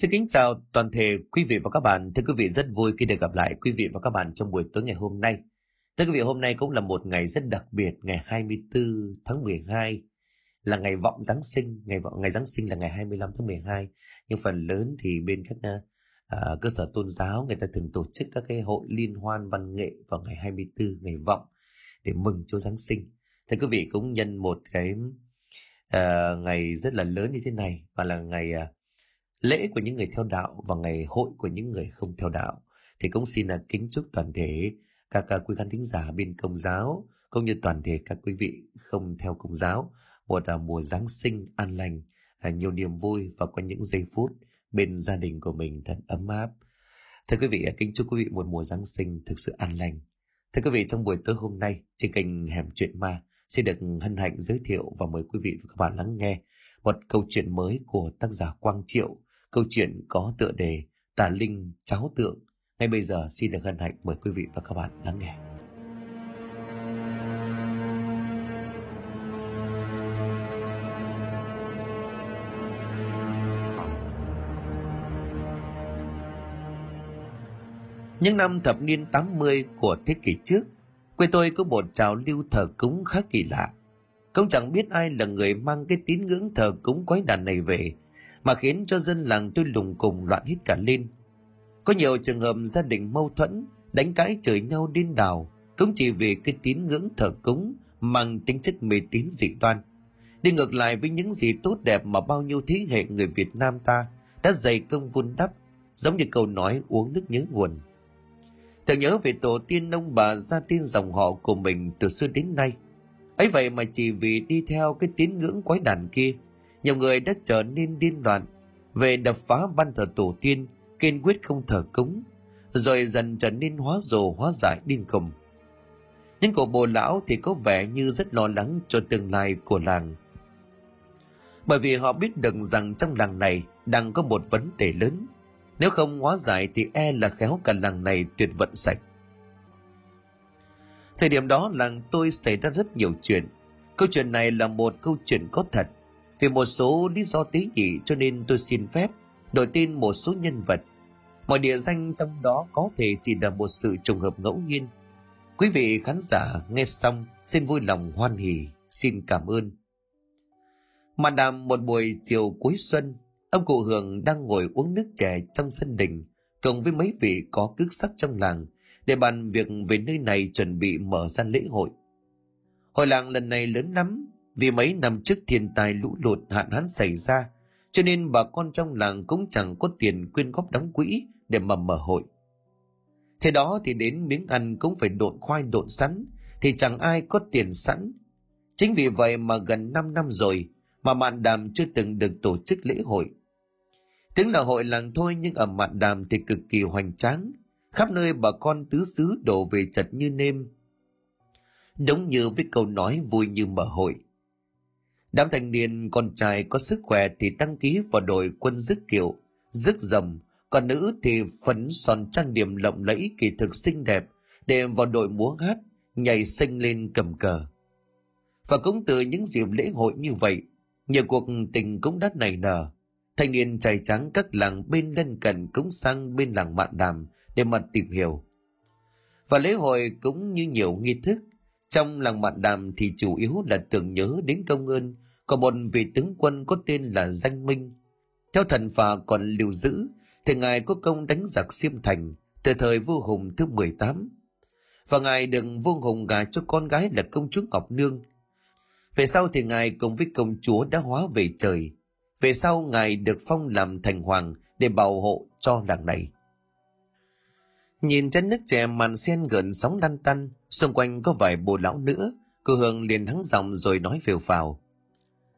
Xin kính chào toàn thể quý vị và các bạn. Thưa quý vị rất vui khi được gặp lại quý vị và các bạn trong buổi tối ngày hôm nay. Thưa quý vị hôm nay cũng là một ngày rất đặc biệt, ngày 24 tháng 12 là ngày vọng Giáng sinh, ngày vọng ngày Giáng sinh là ngày 25 tháng 12. Nhưng phần lớn thì bên các uh, cơ sở tôn giáo người ta thường tổ chức các cái hội liên hoan văn nghệ vào ngày 24 ngày vọng để mừng Chúa Giáng sinh. Thưa quý vị cũng nhân một cái uh, ngày rất là lớn như thế này và là ngày uh, lễ của những người theo đạo và ngày hội của những người không theo đạo. Thì cũng xin là kính chúc toàn thể các, các quý khán thính giả bên công giáo cũng như toàn thể các quý vị không theo công giáo một à, mùa Giáng sinh an lành à, nhiều niềm vui và có những giây phút bên gia đình của mình thật ấm áp. Thưa quý vị kính chúc quý vị một mùa Giáng sinh thực sự an lành. Thưa quý vị trong buổi tối hôm nay trên kênh hẻm chuyện ma xin được hân hạnh giới thiệu và mời quý vị và các bạn lắng nghe một câu chuyện mới của tác giả Quang Triệu Câu chuyện có tựa đề Tà Linh cháu Tượng. Ngay bây giờ xin được hân hạnh mời quý vị và các bạn lắng nghe. Những năm thập niên 80 của thế kỷ trước, quê tôi có một trào lưu thờ cúng khá kỳ lạ. Không chẳng biết ai là người mang cái tín ngưỡng thờ cúng quái đàn này về, mà khiến cho dân làng tôi lùng cùng loạn hết cả lên. Có nhiều trường hợp gia đình mâu thuẫn, đánh cãi chửi nhau điên đảo, cũng chỉ vì cái tín ngưỡng thờ cúng mang tính chất mê tín dị đoan. Đi ngược lại với những gì tốt đẹp mà bao nhiêu thế hệ người Việt Nam ta đã dày công vun đắp, giống như câu nói uống nước nhớ nguồn. Thường nhớ về tổ tiên ông bà gia tiên dòng họ của mình từ xưa đến nay. ấy vậy mà chỉ vì đi theo cái tín ngưỡng quái đàn kia nhiều người đã trở nên điên loạn về đập phá ban thờ tổ tiên, kiên quyết không thờ cúng, rồi dần trở nên hóa rồ, hóa giải điên khùng. Những cổ bồ lão thì có vẻ như rất lo lắng cho tương lai của làng. Bởi vì họ biết được rằng trong làng này đang có một vấn đề lớn. Nếu không hóa giải thì e là khéo cả làng này tuyệt vận sạch. Thời điểm đó làng tôi xảy ra rất nhiều chuyện. Câu chuyện này là một câu chuyện có thật vì một số lý do tế nhị cho nên tôi xin phép đổi tên một số nhân vật. Mọi địa danh trong đó có thể chỉ là một sự trùng hợp ngẫu nhiên. Quý vị khán giả nghe xong xin vui lòng hoan hỉ, xin cảm ơn. Mà đàm một buổi chiều cuối xuân, ông cụ Hường đang ngồi uống nước chè trong sân đình, cùng với mấy vị có cước sắc trong làng, để bàn việc về nơi này chuẩn bị mở ra lễ hội. Hội làng lần này lớn lắm, vì mấy năm trước thiên tai lũ lụt hạn hán xảy ra, cho nên bà con trong làng cũng chẳng có tiền quyên góp đóng quỹ để mà mở hội. Thế đó thì đến miếng ăn cũng phải độn khoai độn sắn, thì chẳng ai có tiền sẵn. Chính vì vậy mà gần 5 năm rồi mà Mạn Đàm chưa từng được tổ chức lễ hội. Tiếng là hội làng thôi nhưng ở Mạn Đàm thì cực kỳ hoành tráng, khắp nơi bà con tứ xứ đổ về chật như nêm. Đúng như với câu nói vui như mở hội, Đám thanh niên con trai có sức khỏe thì đăng ký vào đội quân dứt kiệu, dứt rồng, còn nữ thì phấn son trang điểm lộng lẫy kỳ thực xinh đẹp để vào đội múa hát, nhảy sinh lên cầm cờ. Và cũng từ những dịp lễ hội như vậy, nhiều cuộc tình cũng đã nảy nở. Thanh niên trai trắng các làng bên lân cận cũng sang bên làng mạn đàm để mà tìm hiểu. Và lễ hội cũng như nhiều nghi thức, trong làng mạn đàm thì chủ yếu là tưởng nhớ đến công ơn có một vị tướng quân có tên là Danh Minh. Theo thần phà còn lưu giữ, thì ngài có công đánh giặc Xiêm Thành từ thời vua Hùng thứ 18. Và ngài được vua Hùng gả cho con gái là công chúa Ngọc Nương. Về sau thì ngài cùng với công chúa đã hóa về trời. Về sau ngài được phong làm thành hoàng để bảo hộ cho làng này. Nhìn chân nước chè màn sen gần sóng lăn tăn, xung quanh có vài bồ lão nữa, cô Hương liền hắng giọng rồi nói phều phào.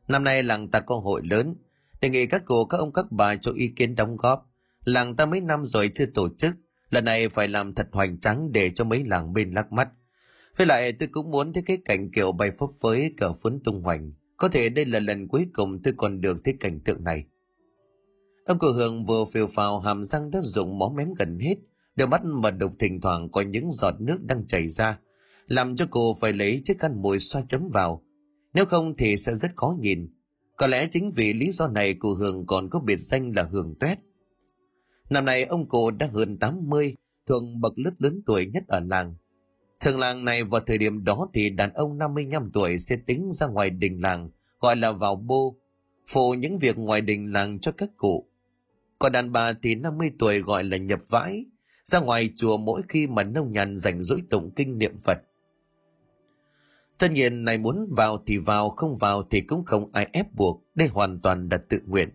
Năm nay làng ta có hội lớn, đề nghị các cụ các ông các bà cho ý kiến đóng góp. Làng ta mấy năm rồi chưa tổ chức, lần này phải làm thật hoành tráng để cho mấy làng bên lắc mắt. Với lại tôi cũng muốn thấy cái cảnh kiểu bay phấp phới cờ phấn tung hoành. Có thể đây là lần cuối cùng tôi còn được thấy cảnh tượng này. Ông cụ Hường vừa phiêu phào hàm răng đã dụng mó mém gần hết, đôi mắt mà đục thỉnh thoảng có những giọt nước đang chảy ra, làm cho cô phải lấy chiếc khăn mùi xoa chấm vào, nếu không thì sẽ rất khó nhìn. Có lẽ chính vì lý do này cụ Hường còn có biệt danh là Hường Tuét. Năm nay ông cụ đã hơn 80, thường bậc lớp lớn tuổi nhất ở làng. Thường làng này vào thời điểm đó thì đàn ông 55 tuổi sẽ tính ra ngoài đình làng, gọi là vào bô, phụ những việc ngoài đình làng cho các cụ. Còn đàn bà thì 50 tuổi gọi là nhập vãi, ra ngoài chùa mỗi khi mà nông nhàn rảnh rỗi tụng kinh niệm Phật. Tất nhiên này muốn vào thì vào, không vào thì cũng không ai ép buộc, đây hoàn toàn là tự nguyện.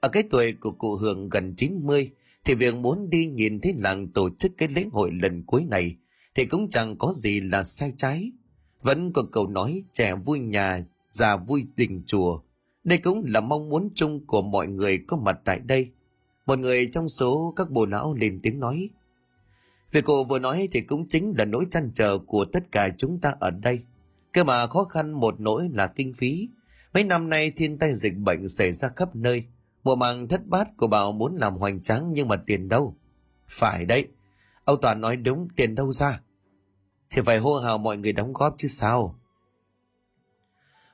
Ở cái tuổi của cụ Hường gần 90, thì việc muốn đi nhìn thấy làng tổ chức cái lễ hội lần cuối này thì cũng chẳng có gì là sai trái. Vẫn có câu nói trẻ vui nhà, già vui đình chùa. Đây cũng là mong muốn chung của mọi người có mặt tại đây. Một người trong số các bồ lão lên tiếng nói. Việc cô vừa nói thì cũng chính là nỗi chăn trở của tất cả chúng ta ở đây. Cơ mà khó khăn một nỗi là kinh phí. Mấy năm nay thiên tai dịch bệnh xảy ra khắp nơi. Mùa màng thất bát của bảo muốn làm hoành tráng nhưng mà tiền đâu? Phải đấy. ông Toàn nói đúng, tiền đâu ra? Thì phải hô hào mọi người đóng góp chứ sao?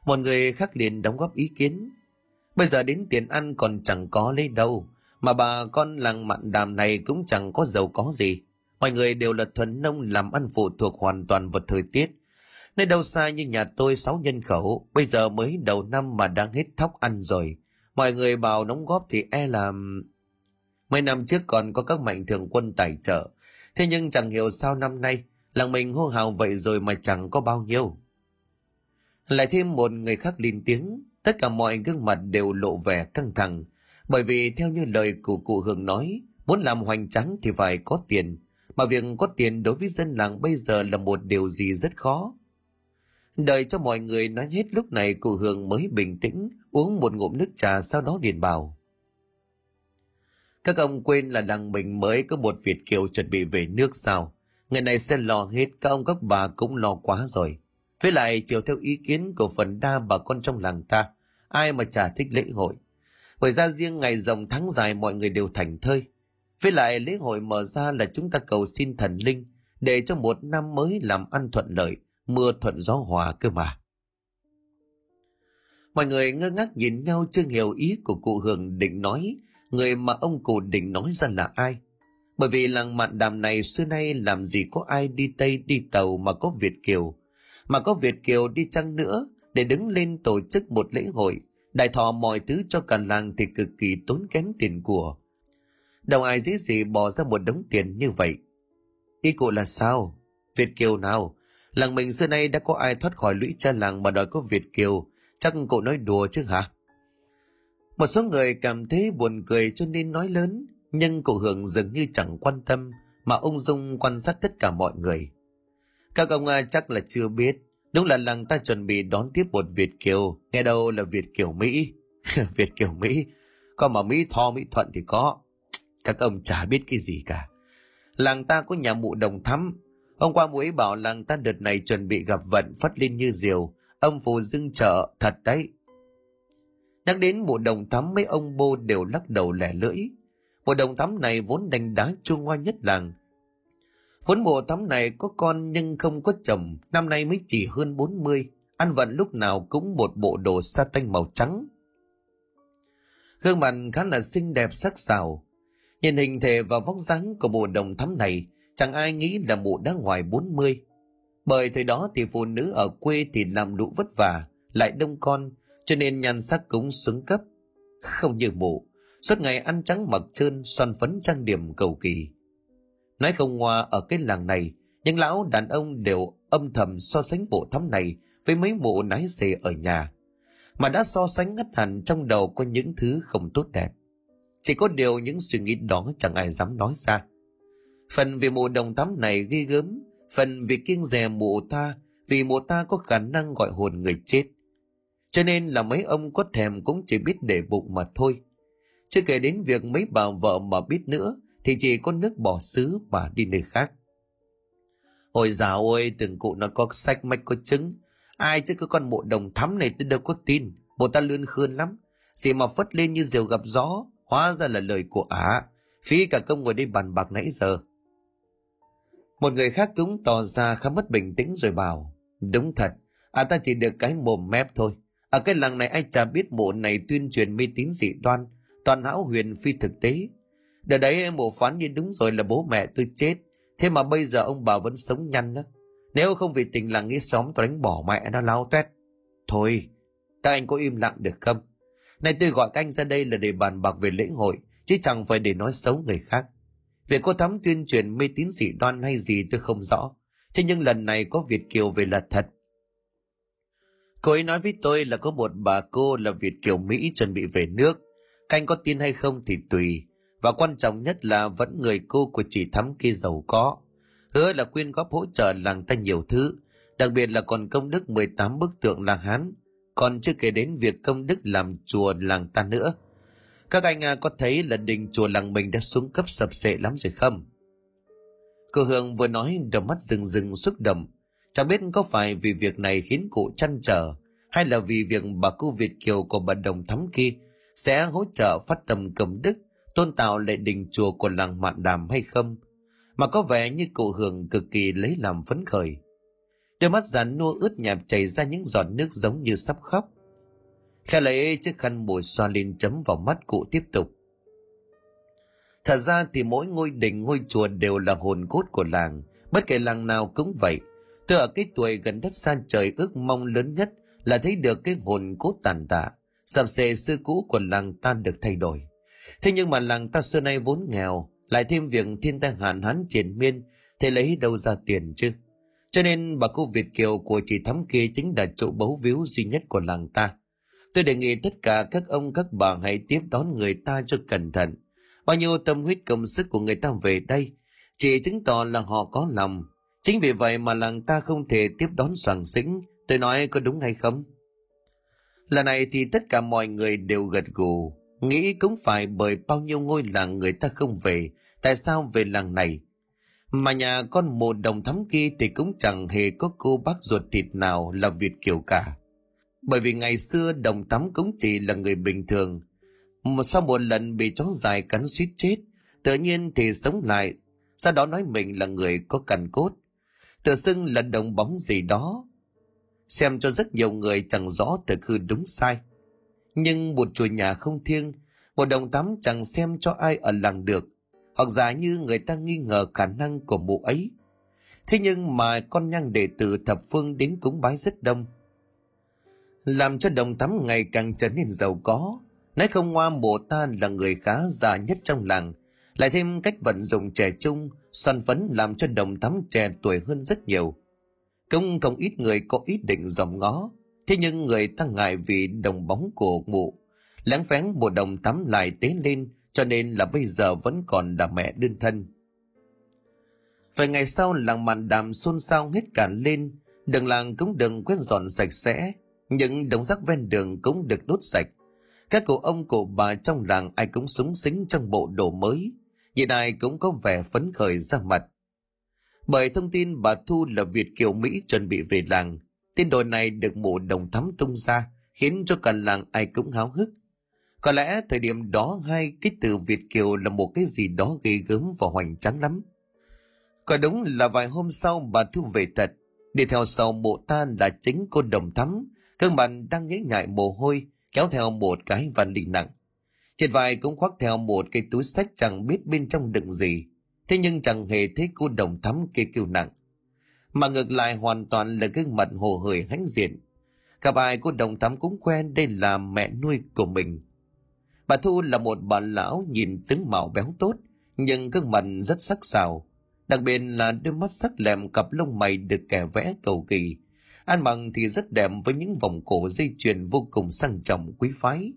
Một người khác liền đóng góp ý kiến. Bây giờ đến tiền ăn còn chẳng có lấy đâu. Mà bà con làng mặn đàm này cũng chẳng có giàu có gì. Mọi người đều là thuần nông làm ăn phụ thuộc hoàn toàn vào thời tiết. Nơi đâu xa như nhà tôi sáu nhân khẩu, bây giờ mới đầu năm mà đang hết thóc ăn rồi. Mọi người bảo đóng góp thì e là... Mấy năm trước còn có các mạnh thường quân tài trợ. Thế nhưng chẳng hiểu sao năm nay, làng mình hô hào vậy rồi mà chẳng có bao nhiêu. Lại thêm một người khác lên tiếng, tất cả mọi gương mặt đều lộ vẻ căng thẳng. Bởi vì theo như lời của cụ Hường nói, muốn làm hoành tráng thì phải có tiền. Mà việc có tiền đối với dân làng bây giờ là một điều gì rất khó. Đợi cho mọi người nói hết lúc này cụ hương mới bình tĩnh uống một ngụm nước trà sau đó điền bảo. Các ông quên là đằng mình mới có một Việt Kiều chuẩn bị về nước sao. Ngày này sẽ lo hết, các ông các bà cũng lo quá rồi. Với lại chiều theo ý kiến của phần đa bà con trong làng ta, ai mà chả thích lễ hội. Bởi ra riêng ngày rồng tháng dài mọi người đều thành thơi. Với lại lễ hội mở ra là chúng ta cầu xin thần linh để cho một năm mới làm ăn thuận lợi, mưa thuận gió hòa cơ mà. Mọi người ngơ ngác nhìn nhau chưa hiểu ý của cụ Hường định nói, người mà ông cụ định nói ra là ai. Bởi vì làng mạn đàm này xưa nay làm gì có ai đi Tây đi Tàu mà có Việt Kiều. Mà có Việt Kiều đi chăng nữa để đứng lên tổ chức một lễ hội, đại thọ mọi thứ cho cả làng thì cực kỳ tốn kém tiền của. Đâu ai dễ gì bỏ ra một đống tiền như vậy. Ý cụ là sao? Việt Kiều nào? Làng mình xưa nay đã có ai thoát khỏi lũy cha làng mà đòi có Việt Kiều Chắc cậu nói đùa chứ hả? Một số người cảm thấy buồn cười cho nên nói lớn, nhưng cậu Hưởng dường như chẳng quan tâm, mà ông dung quan sát tất cả mọi người. Các ông à, chắc là chưa biết, đúng là làng ta chuẩn bị đón tiếp một Việt Kiều, nghe đâu là Việt Kiều Mỹ. Việt Kiều Mỹ, có mà Mỹ Tho Mỹ Thuận thì có. Các ông chả biết cái gì cả. Làng ta có nhà mụ đồng thắm. Hôm qua mũi bảo làng ta đợt này chuẩn bị gặp vận phát lên như diều, Ông phù dưng trợ thật đấy. Nhắc đến mùa đồng thắm mấy ông bô đều lắc đầu lẻ lưỡi. Mùa đồng thắm này vốn đánh đá chua ngoa nhất làng. Vốn mùa thắm này có con nhưng không có chồng, năm nay mới chỉ hơn 40, ăn vận lúc nào cũng một bộ đồ sa tanh màu trắng. Gương mặt khá là xinh đẹp sắc sảo. Nhìn hình thể và vóc dáng của bộ đồng thắm này, chẳng ai nghĩ là mụ đã ngoài 40. Bởi thời đó thì phụ nữ ở quê thì làm đủ vất vả, lại đông con, cho nên nhan sắc cũng xuống cấp. Không như mụ, suốt ngày ăn trắng mặc trơn, xoăn phấn trang điểm cầu kỳ. Nói không ngoa ở cái làng này, những lão đàn ông đều âm thầm so sánh bộ thắm này với mấy mụ nái xề ở nhà. Mà đã so sánh ngất hẳn trong đầu có những thứ không tốt đẹp. Chỉ có điều những suy nghĩ đó chẳng ai dám nói ra. Phần vì mụ đồng thắm này ghi gớm, phần vì kiêng dè mụ ta vì mụ ta có khả năng gọi hồn người chết. Cho nên là mấy ông có thèm cũng chỉ biết để bụng mà thôi. Chưa kể đến việc mấy bà vợ mà biết nữa thì chỉ có nước bỏ xứ mà đi nơi khác. Ôi già ơi từng cụ nó có sách mạch có trứng ai chứ cái con mụ đồng thắm này tôi đâu có tin. Bộ ta lươn khươn lắm. Gì mà phất lên như diều gặp gió hóa ra là lời của ả. Phí cả công ngồi đây bàn bạc nãy giờ một người khác cũng tỏ ra khá mất bình tĩnh rồi bảo, đúng thật, à ta chỉ được cái mồm mép thôi. Ở cái làng này ai chả biết mộ này tuyên truyền mê tín dị đoan, toàn hão huyền phi thực tế. Đợt đấy mộ phán như đúng rồi là bố mẹ tôi chết. Thế mà bây giờ ông bà vẫn sống nhăn đó. Nếu không vì tình làng nghĩ xóm tôi đánh bỏ mẹ nó lao tuét. Thôi, các anh có im lặng được không? Này tôi gọi các anh ra đây là để bàn bạc về lễ hội, chứ chẳng phải để nói xấu người khác. Việc cô Thắm tuyên truyền mê tín dị đoan hay gì tôi không rõ. Thế nhưng lần này có Việt Kiều về là thật. Cô ấy nói với tôi là có một bà cô là Việt Kiều Mỹ chuẩn bị về nước. canh có tin hay không thì tùy. Và quan trọng nhất là vẫn người cô của chị Thắm kia giàu có. Hứa là quyên góp hỗ trợ làng ta nhiều thứ. Đặc biệt là còn công đức 18 bức tượng làng Hán. Còn chưa kể đến việc công đức làm chùa làng ta nữa. Các anh à, có thấy là đình chùa làng mình đã xuống cấp sập sệ lắm rồi không? Cô Hương vừa nói, đôi mắt rừng rừng xúc động. Chẳng biết có phải vì việc này khiến cụ chăn trở, hay là vì việc bà cô Việt Kiều của bà Đồng Thắm kia sẽ hỗ trợ phát tâm cầm đức, tôn tạo lại đình chùa của làng Mạn Đàm hay không? Mà có vẻ như cụ hưởng cực kỳ lấy làm phấn khởi. Đôi mắt rắn nua ướt nhạt chảy ra những giọt nước giống như sắp khóc. Khe lấy chiếc khăn bồi xoa lên chấm vào mắt cụ tiếp tục. Thật ra thì mỗi ngôi đình ngôi chùa đều là hồn cốt của làng, bất kể làng nào cũng vậy. Tôi ở cái tuổi gần đất xa trời ước mong lớn nhất là thấy được cái hồn cốt tàn tạ, sầm xề xưa cũ của làng ta được thay đổi. Thế nhưng mà làng ta xưa nay vốn nghèo, lại thêm việc thiên tai hạn hán triển miên, thì lấy đâu ra tiền chứ? Cho nên bà cô Việt Kiều của chị Thắm kia chính là chỗ bấu víu duy nhất của làng ta. Tôi đề nghị tất cả các ông các bà hãy tiếp đón người ta cho cẩn thận. Bao nhiêu tâm huyết công sức của người ta về đây, chỉ chứng tỏ là họ có lòng. Chính vì vậy mà làng ta không thể tiếp đón soàng xính. tôi nói có đúng hay không? Lần này thì tất cả mọi người đều gật gù, nghĩ cũng phải bởi bao nhiêu ngôi làng người ta không về, tại sao về làng này? Mà nhà con một đồng thắm kia thì cũng chẳng hề có cô bác ruột thịt nào là Việt Kiều cả. Bởi vì ngày xưa đồng tắm cũng chỉ là người bình thường. Một sau một lần bị chó dài cắn suýt chết, tự nhiên thì sống lại, sau đó nói mình là người có cằn cốt. Tự xưng là đồng bóng gì đó. Xem cho rất nhiều người chẳng rõ thực hư đúng sai. Nhưng một chùa nhà không thiêng, một đồng tắm chẳng xem cho ai ở làng được, hoặc giả như người ta nghi ngờ khả năng của mụ ấy. Thế nhưng mà con nhang đệ tử thập phương đến cúng bái rất đông, làm cho đồng tắm ngày càng trở nên giàu có. Nói không ngoa mộ ta là người khá già nhất trong làng, lại thêm cách vận dụng trẻ trung, săn phấn làm cho đồng tắm trẻ tuổi hơn rất nhiều. Cũng không ít người có ý định dòm ngó, thế nhưng người ta ngại vì đồng bóng của mụ. Láng phén bộ đồng tắm lại tế lên, cho nên là bây giờ vẫn còn là mẹ đơn thân. Vài ngày sau làng màn đàm xôn xao hết cả lên, đường làng cũng đừng quét dọn sạch sẽ, những đống rác ven đường cũng được đốt sạch. Các cụ ông cụ bà trong làng ai cũng súng xính trong bộ đồ mới, Hiện ai cũng có vẻ phấn khởi ra mặt. Bởi thông tin bà Thu là Việt Kiều Mỹ chuẩn bị về làng, tin đồn này được mụ đồng thắm tung ra, khiến cho cả làng ai cũng háo hức. Có lẽ thời điểm đó hai cái từ Việt Kiều là một cái gì đó ghê gớm và hoành tráng lắm. Có đúng là vài hôm sau bà Thu về thật, đi theo sau mộ ta là chính cô đồng thắm, Gương mặt đang nhễ nhại mồ hôi, kéo theo một cái vali nặng. Trên vai cũng khoác theo một cái túi sách chẳng biết bên trong đựng gì. Thế nhưng chẳng hề thấy cô đồng thắm kia kêu nặng. Mà ngược lại hoàn toàn là gương mặt hồ hởi hãnh diện. Cả bài cô đồng thắm cũng quen đây là mẹ nuôi của mình. Bà Thu là một bà lão nhìn tướng mạo béo tốt, nhưng gương mặt rất sắc sảo. Đặc biệt là đôi mắt sắc lẹm cặp lông mày được kẻ vẽ cầu kỳ, Ăn mặc thì rất đẹp với những vòng cổ dây chuyền vô cùng sang trọng quý phái.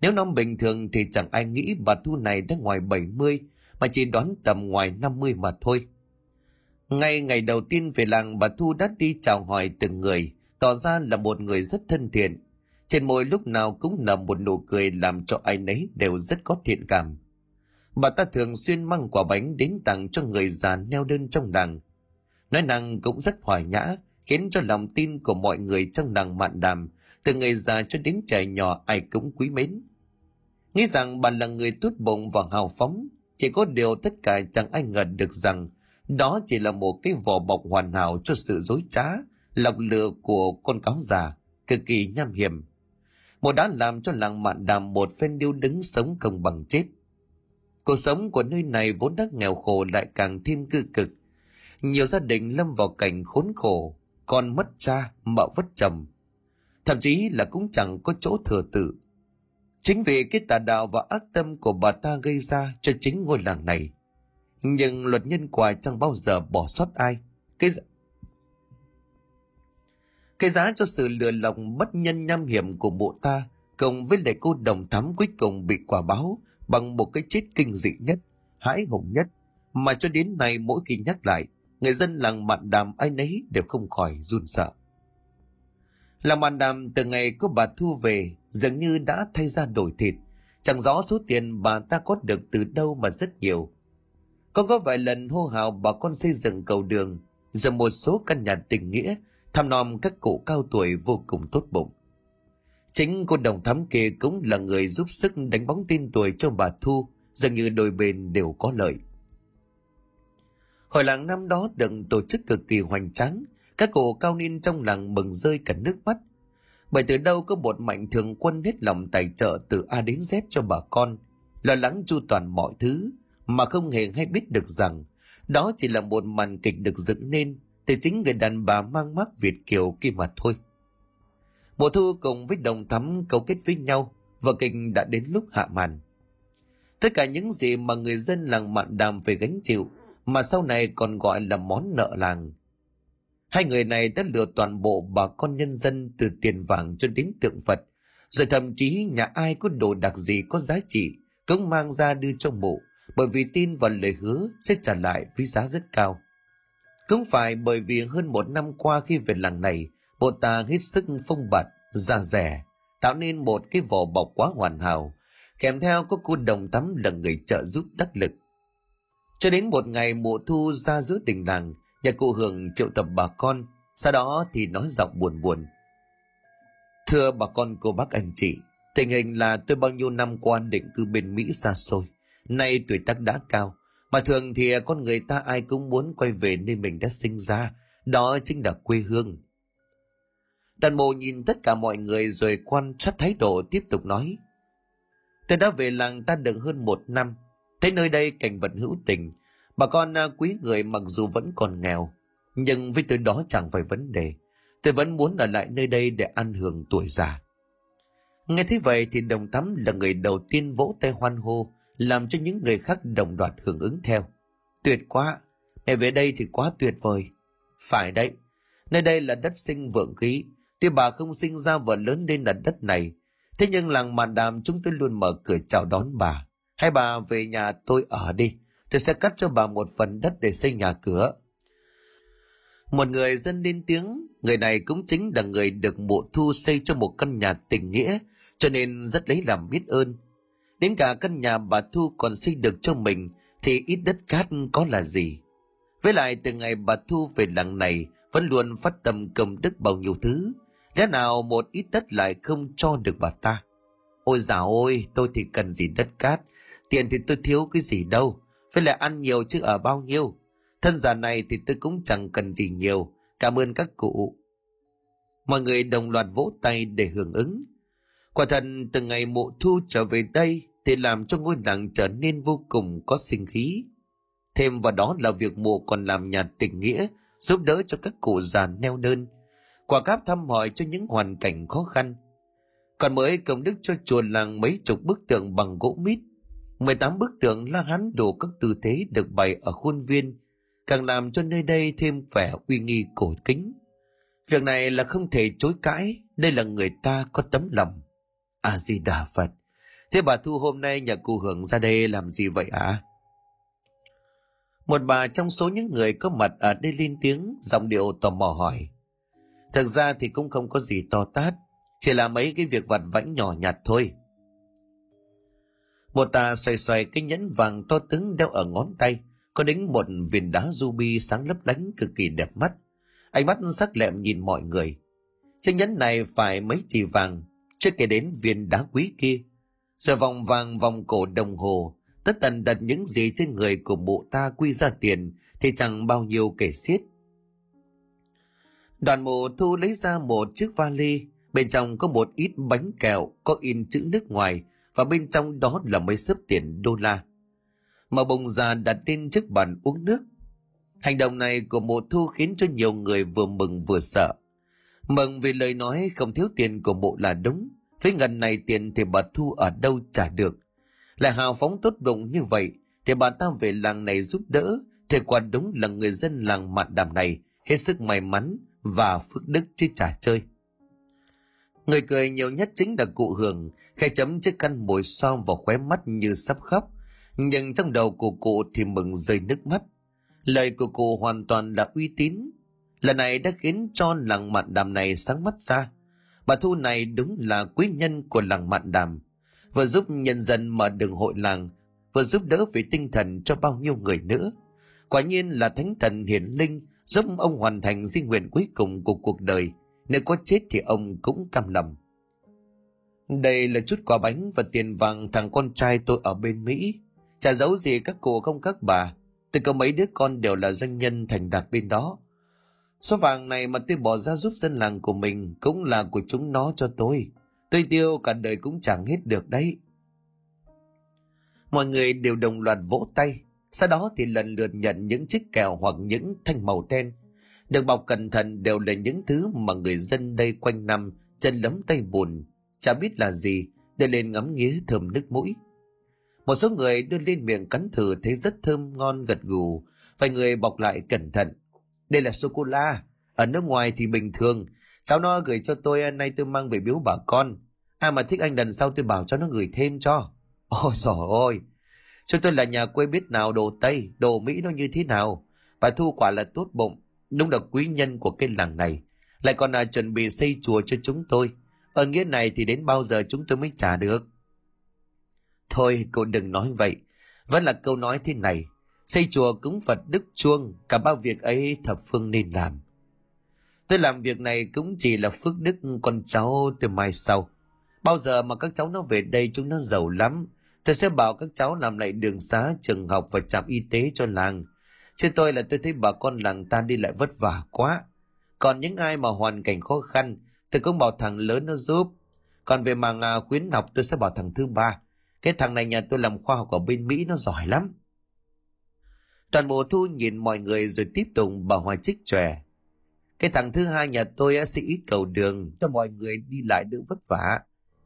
Nếu năm bình thường thì chẳng ai nghĩ bà Thu này đã ngoài 70 mà chỉ đoán tầm ngoài 50 mà thôi. Ngay ngày đầu tiên về làng bà Thu đã đi chào hỏi từng người, tỏ ra là một người rất thân thiện. Trên môi lúc nào cũng nở một nụ cười làm cho ai nấy đều rất có thiện cảm. Bà ta thường xuyên mang quả bánh đến tặng cho người già neo đơn trong làng. Nói năng cũng rất hòa nhã, khiến cho lòng tin của mọi người trong làng mạn đàm, từ người già cho đến trẻ nhỏ ai cũng quý mến. Nghĩ rằng bà là người tốt bụng và hào phóng, chỉ có điều tất cả chẳng ai ngờ được rằng đó chỉ là một cái vỏ bọc hoàn hảo cho sự dối trá, lọc lừa của con cáo già, cực kỳ nham hiểm. Một đã làm cho làng mạn đàm một phen điêu đứng sống không bằng chết. Cuộc sống của nơi này vốn đã nghèo khổ lại càng thêm cư cực. Nhiều gia đình lâm vào cảnh khốn khổ, con mất cha, mợ vất chồng. Thậm chí là cũng chẳng có chỗ thừa tự. Chính vì cái tà đạo và ác tâm của bà ta gây ra cho chính ngôi làng này. Nhưng luật nhân quả chẳng bao giờ bỏ sót ai. Cái cái giá cho sự lừa lọc bất nhân nham hiểm của bộ ta cộng với lại cô đồng thắm cuối cùng bị quả báo bằng một cái chết kinh dị nhất, hãi hùng nhất mà cho đến nay mỗi khi nhắc lại, người dân làng mạn đàm ai nấy đều không khỏi run sợ. Làng mạn đàm từ ngày có bà Thu về dường như đã thay ra đổi thịt, chẳng rõ số tiền bà ta có được từ đâu mà rất nhiều. Con có vài lần hô hào bà con xây dựng cầu đường, rồi một số căn nhà tình nghĩa thăm nom các cụ cao tuổi vô cùng tốt bụng. Chính cô đồng thắm kia cũng là người giúp sức đánh bóng tin tuổi cho bà Thu, dường như đôi bên đều có lợi. Hội làng năm đó được tổ chức cực kỳ hoành tráng, các cụ cao niên trong làng mừng rơi cả nước mắt. Bởi từ đâu có một mạnh thường quân hết lòng tài trợ từ A đến Z cho bà con, lo lắng chu toàn mọi thứ, mà không hề hay biết được rằng đó chỉ là một màn kịch được dựng nên từ chính người đàn bà mang mác Việt Kiều kia mà thôi. Mùa thu cùng với đồng thắm cấu kết với nhau, vở kịch đã đến lúc hạ màn. Tất cả những gì mà người dân làng mạn đàm phải gánh chịu, mà sau này còn gọi là món nợ làng. Hai người này đã lừa toàn bộ bà con nhân dân từ tiền vàng cho đến tượng Phật, rồi thậm chí nhà ai có đồ đặc gì có giá trị cũng mang ra đưa cho mộ, bởi vì tin vào lời hứa sẽ trả lại với giá rất cao. Cũng phải bởi vì hơn một năm qua khi về làng này, bộ ta hết sức phong bạt, ra rẻ, tạo nên một cái vỏ bọc quá hoàn hảo, kèm theo có cô đồng tắm là người trợ giúp đắc lực. Cho đến một ngày mùa thu ra giữa đình làng, nhà cụ Hường triệu tập bà con, sau đó thì nói giọng buồn buồn. Thưa bà con cô bác anh chị, tình hình là tôi bao nhiêu năm qua định cư bên Mỹ xa xôi, nay tuổi tác đã cao, mà thường thì con người ta ai cũng muốn quay về nơi mình đã sinh ra, đó chính là quê hương. Đàn mộ nhìn tất cả mọi người rồi quan sát thái độ tiếp tục nói. Tôi đã về làng ta được hơn một năm, thấy nơi đây cảnh vật hữu tình, bà con à, quý người mặc dù vẫn còn nghèo, nhưng với tôi đó chẳng phải vấn đề. Tôi vẫn muốn ở lại nơi đây để ăn hưởng tuổi già. Nghe thế vậy thì đồng tắm là người đầu tiên vỗ tay hoan hô, làm cho những người khác đồng loạt hưởng ứng theo. Tuyệt quá, mẹ về đây thì quá tuyệt vời. Phải đấy, nơi đây là đất sinh vượng khí, tuy bà không sinh ra và lớn lên là đất này, thế nhưng làng màn đàm chúng tôi luôn mở cửa chào đón bà hai bà về nhà tôi ở đi, tôi sẽ cắt cho bà một phần đất để xây nhà cửa. Một người dân lên tiếng, người này cũng chính là người được mộ thu xây cho một căn nhà tình nghĩa, cho nên rất lấy làm biết ơn Đến cả căn nhà bà Thu còn xây được cho mình thì ít đất cát có là gì. Với lại từ ngày bà Thu về làng này vẫn luôn phát tâm cầm đức bao nhiêu thứ. Lẽ nào một ít đất lại không cho được bà ta? Ôi dào ôi, tôi thì cần gì đất cát. Tiền thì tôi thiếu cái gì đâu. Phải lại ăn nhiều chứ ở bao nhiêu. Thân già này thì tôi cũng chẳng cần gì nhiều. Cảm ơn các cụ. Mọi người đồng loạt vỗ tay để hưởng ứng. Quả thật từ ngày mộ thu trở về đây thì làm cho ngôi làng trở nên vô cùng có sinh khí. Thêm vào đó là việc mộ còn làm nhà tình nghĩa, giúp đỡ cho các cụ già neo đơn, quả cáp thăm hỏi cho những hoàn cảnh khó khăn. Còn mới công đức cho chùa làng mấy chục bức tượng bằng gỗ mít, 18 bức tượng la hán đủ các tư thế được bày ở khuôn viên, càng làm cho nơi đây thêm vẻ uy nghi cổ kính. Việc này là không thể chối cãi, đây là người ta có tấm lòng. A-di-đà Phật. Thế bà Thu hôm nay nhà cụ Hưởng ra đây làm gì vậy ạ? À? Một bà trong số những người có mặt ở đây lên tiếng, giọng điệu tò mò hỏi. Thực ra thì cũng không có gì to tát, chỉ là mấy cái việc vặt vãnh nhỏ nhặt thôi. Một tà xoay xoay cái nhẫn vàng to tướng đeo ở ngón tay, có đính một viên đá ruby sáng lấp lánh cực kỳ đẹp mắt. Ánh mắt sắc lẹm nhìn mọi người. Chiếc nhẫn này phải mấy chỉ vàng, chưa kể đến viên đá quý kia. Rồi vòng vàng vòng cổ đồng hồ, tất tần tật những gì trên người của mụ ta quy ra tiền thì chẳng bao nhiêu kể xiết. Đoàn mộ thu lấy ra một chiếc vali, bên trong có một ít bánh kẹo có in chữ nước ngoài và bên trong đó là mấy sấp tiền đô la. mà bông già đặt lên trước bàn uống nước. Hành động này của mộ thu khiến cho nhiều người vừa mừng vừa sợ. Mừng vì lời nói không thiếu tiền của mộ là đúng. Với ngần này tiền thì bà Thu ở đâu trả được. Lại hào phóng tốt bụng như vậy thì bà ta về làng này giúp đỡ thì quả đúng là người dân làng mạn đàm này hết sức may mắn và phước đức chứ trả chơi. Người cười nhiều nhất chính là cụ Hường, khe chấm chiếc khăn mồi son vào khóe mắt như sắp khóc. Nhưng trong đầu của cụ thì mừng rơi nước mắt. Lời của cụ hoàn toàn là uy tín. Lần này đã khiến cho làng mạn đàm này sáng mắt ra. Bà Thu này đúng là quý nhân của làng mạn đàm. Vừa giúp nhân dân mở đường hội làng, vừa giúp đỡ về tinh thần cho bao nhiêu người nữa. Quả nhiên là thánh thần hiển linh giúp ông hoàn thành di nguyện cuối cùng của cuộc đời. Nếu có chết thì ông cũng cam lòng. Đây là chút quà bánh và tiền vàng thằng con trai tôi ở bên Mỹ. Chả giấu gì các cô không các bà. Tôi có mấy đứa con đều là doanh nhân thành đạt bên đó. Số vàng này mà tôi bỏ ra giúp dân làng của mình cũng là của chúng nó cho tôi. Tôi tiêu cả đời cũng chẳng hết được đấy. Mọi người đều đồng loạt vỗ tay. Sau đó thì lần lượt nhận những chiếc kẹo hoặc những thanh màu đen. Được bọc cẩn thận đều là những thứ mà người dân đây quanh năm chân lấm tay bùn. Chả biết là gì, để lên ngắm nghía thơm nước mũi. Một số người đưa lên miệng cắn thử thấy rất thơm ngon gật gù, vài người bọc lại cẩn thận. Đây là sô-cô-la, ở nước ngoài thì bình thường, cháu nó gửi cho tôi à, nay tôi mang về biếu bà con. Ai mà thích anh lần sau tôi bảo cho nó gửi thêm cho. Ôi trời ơi, cho tôi là nhà quê biết nào đồ Tây, đồ Mỹ nó như thế nào. Bà Thu quả là tốt bụng, đúng là quý nhân của cái làng này. Lại còn là chuẩn bị xây chùa cho chúng tôi ở nghĩa này thì đến bao giờ chúng tôi mới trả được. Thôi cậu đừng nói vậy. Vẫn là câu nói thế này. Xây chùa cúng Phật Đức Chuông, cả ba việc ấy thập phương nên làm. Tôi làm việc này cũng chỉ là phước đức con cháu từ mai sau. Bao giờ mà các cháu nó về đây chúng nó giàu lắm. Tôi sẽ bảo các cháu làm lại đường xá, trường học và trạm y tế cho làng. Chứ tôi là tôi thấy bà con làng ta đi lại vất vả quá. Còn những ai mà hoàn cảnh khó khăn, tôi cũng bảo thằng lớn nó giúp. Còn về màng à, khuyến học tôi sẽ bảo thằng thứ ba. Cái thằng này nhà tôi làm khoa học ở bên Mỹ nó giỏi lắm. Toàn bộ thu nhìn mọi người rồi tiếp tục bà hoài trích tròe. Cái thằng thứ hai nhà tôi sẽ ít cầu đường cho mọi người đi lại đỡ vất vả.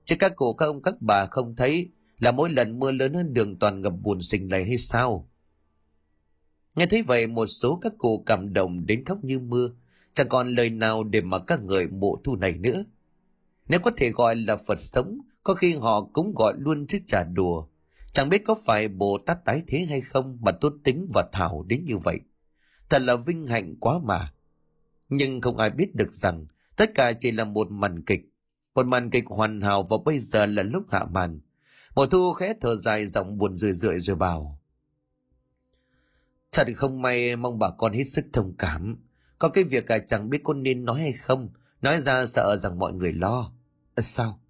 Chứ các cụ các ông các bà không thấy là mỗi lần mưa lớn hơn đường toàn ngập buồn sình lầy hay sao? Nghe thấy vậy một số các cụ cảm động đến khóc như mưa, chẳng còn lời nào để mà các người mộ thu này nữa. Nếu có thể gọi là Phật sống, có khi họ cũng gọi luôn chứ trả đùa. Chẳng biết có phải Bồ Tát tái thế hay không mà tốt tính và thảo đến như vậy. Thật là vinh hạnh quá mà. Nhưng không ai biết được rằng tất cả chỉ là một màn kịch. Một màn kịch hoàn hảo và bây giờ là lúc hạ màn. mộ thu khẽ thở dài giọng buồn rười rượi rồi bảo. Thật không may mong bà con hết sức thông cảm. Có cái việc à, chẳng biết con nên nói hay không. Nói ra sợ rằng mọi người lo. À, sao?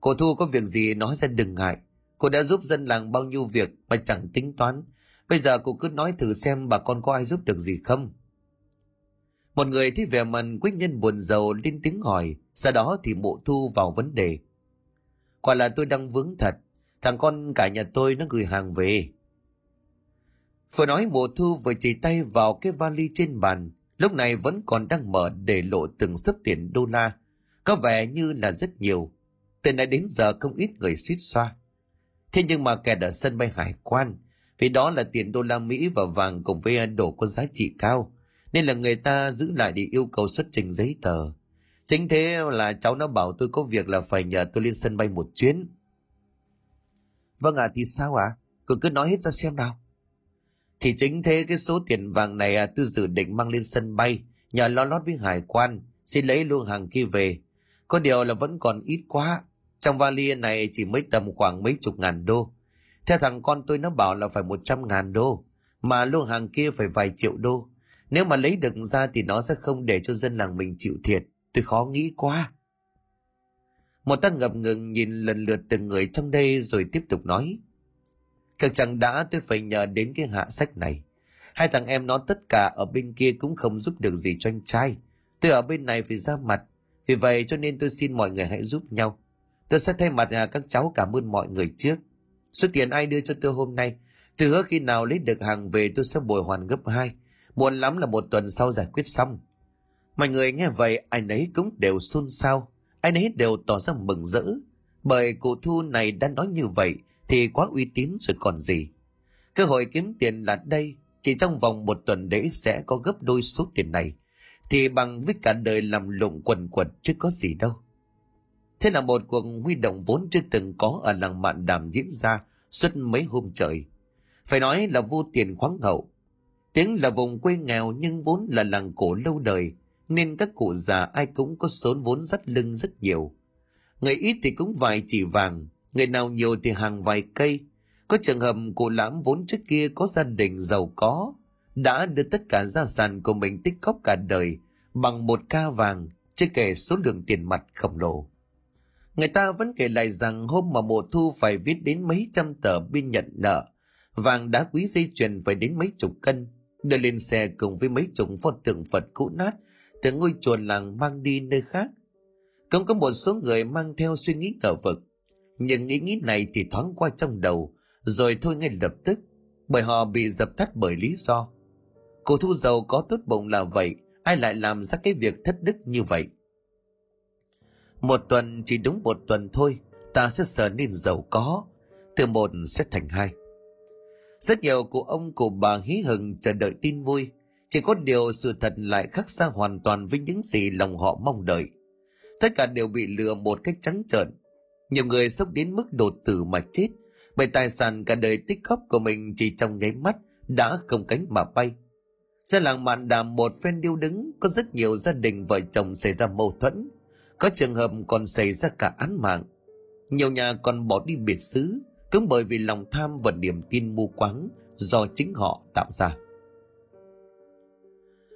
Cô Thu có việc gì nói ra đừng ngại. Cô đã giúp dân làng bao nhiêu việc mà chẳng tính toán. Bây giờ cô cứ nói thử xem bà con có ai giúp được gì không. Một người thấy vẻ mặt quý nhân buồn giàu lên tiếng hỏi, sau đó thì mộ thu vào vấn đề. Quả là tôi đang vướng thật, thằng con cả nhà tôi nó gửi hàng về. Vừa nói mộ thu vừa chỉ tay vào cái vali trên bàn, lúc này vẫn còn đang mở để lộ từng sấp tiền đô la. Có vẻ như là rất nhiều. Từ nãy đến giờ không ít người suýt xoa. Thế nhưng mà kẹt ở sân bay hải quan, vì đó là tiền đô la Mỹ và vàng cùng với đồ có giá trị cao, nên là người ta giữ lại để yêu cầu xuất trình giấy tờ. Chính thế là cháu nó bảo tôi có việc là phải nhờ tôi lên sân bay một chuyến. Vâng ạ, à, thì sao ạ? À? Cứ cứ nói hết ra xem nào. Thì chính thế cái số tiền vàng này à, tôi dự định mang lên sân bay, nhờ lo lót với hải quan, xin lấy luôn hàng kia về. Có điều là vẫn còn ít quá, trong vali này chỉ mới tầm khoảng mấy chục ngàn đô. Theo thằng con tôi nó bảo là phải một trăm ngàn đô, mà lô hàng kia phải vài triệu đô. Nếu mà lấy được ra thì nó sẽ không để cho dân làng mình chịu thiệt. Tôi khó nghĩ quá. Một ta ngập ngừng nhìn lần lượt từng người trong đây rồi tiếp tục nói. Cực chẳng đã tôi phải nhờ đến cái hạ sách này. Hai thằng em nó tất cả ở bên kia cũng không giúp được gì cho anh trai. Tôi ở bên này phải ra mặt. Vì vậy cho nên tôi xin mọi người hãy giúp nhau. Tôi sẽ thay mặt à, các cháu cảm ơn mọi người trước. Số tiền ai đưa cho tôi hôm nay, Tôi hứa khi nào lấy được hàng về tôi sẽ bồi hoàn gấp hai. Muộn lắm là một tuần sau giải quyết xong. Mọi người nghe vậy ai nấy cũng đều xôn xao. Ai nấy đều tỏ ra mừng rỡ. Bởi cụ Thu này đã nói như vậy thì quá uy tín rồi còn gì. Cơ hội kiếm tiền là đây. Chỉ trong vòng một tuần đấy sẽ có gấp đôi số tiền này. Thì bằng với cả đời làm lụng quần quật chứ có gì đâu. Thế là một cuộc huy động vốn chưa từng có ở làng mạn đàm diễn ra suốt mấy hôm trời. Phải nói là vô tiền khoáng hậu. Tiếng là vùng quê nghèo nhưng vốn là làng cổ lâu đời, nên các cụ già ai cũng có số vốn rất lưng rất nhiều. Người ít thì cũng vài chỉ vàng, người nào nhiều thì hàng vài cây. Có trường hợp cụ lãm vốn trước kia có gia đình giàu có, đã đưa tất cả gia sản của mình tích cóp cả đời bằng một ca vàng, chưa kể số lượng tiền mặt khổng lồ. Người ta vẫn kể lại rằng hôm mà mùa thu phải viết đến mấy trăm tờ biên nhận nợ, vàng đá quý dây chuyền phải đến mấy chục cân, đưa lên xe cùng với mấy chục pho tượng Phật cũ nát từ ngôi chùa làng mang đi nơi khác. Cũng có một số người mang theo suy nghĩ ngờ vực, nhưng ý nghĩ này chỉ thoáng qua trong đầu, rồi thôi ngay lập tức, bởi họ bị dập tắt bởi lý do. Cô thu giàu có tốt bụng là vậy, ai lại làm ra cái việc thất đức như vậy? Một tuần chỉ đúng một tuần thôi, ta sẽ trở nên giàu có, từ một sẽ thành hai. Rất nhiều cụ ông cụ bà hí hừng chờ đợi tin vui, chỉ có điều sự thật lại khác xa hoàn toàn với những gì lòng họ mong đợi. Tất cả đều bị lừa một cách trắng trợn. Nhiều người sốc đến mức đột tử mà chết, bởi tài sản cả đời tích góp của mình chỉ trong nháy mắt đã không cánh mà bay. dân làng mạn đàm một phen điêu đứng, có rất nhiều gia đình vợ chồng xảy ra mâu thuẫn, có trường hợp còn xảy ra cả án mạng. Nhiều nhà còn bỏ đi biệt xứ, cũng bởi vì lòng tham và niềm tin mù quáng do chính họ tạo ra.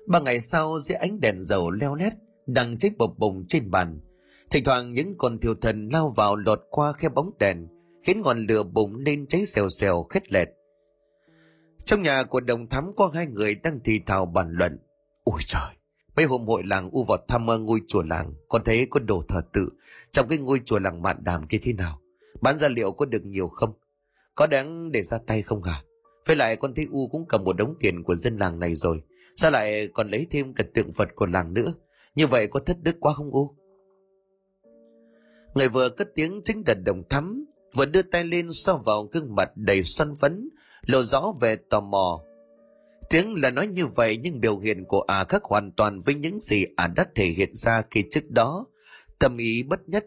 Ba ngày sau dưới ánh đèn dầu leo lét đang cháy bập bùng trên bàn, thỉnh thoảng những con thiêu thần lao vào lọt qua khe bóng đèn, khiến ngọn lửa bùng lên cháy xèo xèo khét lẹt. Trong nhà của đồng thắm có hai người đang thì thào bàn luận. Ôi trời, mấy hôm hội làng u vọt thăm ngôi chùa làng, con thấy có đồ thờ tự trong cái ngôi chùa làng mạn đàm kia thế nào? Bán ra liệu có được nhiều không? Có đáng để ra tay không hả? Với lại con thấy U cũng cầm một đống tiền của dân làng này rồi. Sao lại còn lấy thêm cả tượng Phật của làng nữa? Như vậy có thất đức quá không U? Người vừa cất tiếng chính là đồng thắm, vừa đưa tay lên so vào gương mặt đầy xoăn phấn, lộ rõ về tò mò. Tiếng là nói như vậy nhưng biểu hiện của ả khác hoàn toàn với những gì ả đã thể hiện ra khi trước đó. Tâm ý bất nhất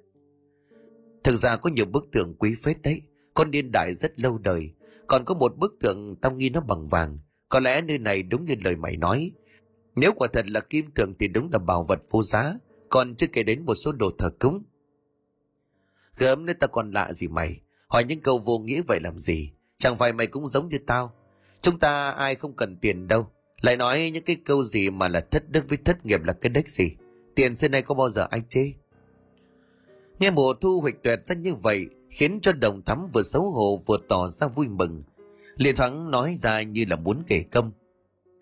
Thực ra có nhiều bức tượng quý phết đấy, con niên đại rất lâu đời. Còn có một bức tượng tao nghi nó bằng vàng. Có lẽ nơi này đúng như lời mày nói. Nếu quả thật là kim tượng thì đúng là bảo vật vô giá, còn chưa kể đến một số đồ thờ cúng. Gớm nên ta còn lạ gì mày, hỏi những câu vô nghĩa vậy làm gì? Chẳng phải mày cũng giống như tao. Chúng ta ai không cần tiền đâu. Lại nói những cái câu gì mà là thất đức với thất nghiệp là cái đếch gì. Tiền xưa nay có bao giờ ai chê? Nghe mùa thu huỵch tuyệt ra như vậy, khiến cho đồng thắm vừa xấu hổ vừa tỏ ra vui mừng. liền thoáng nói ra như là muốn kể công.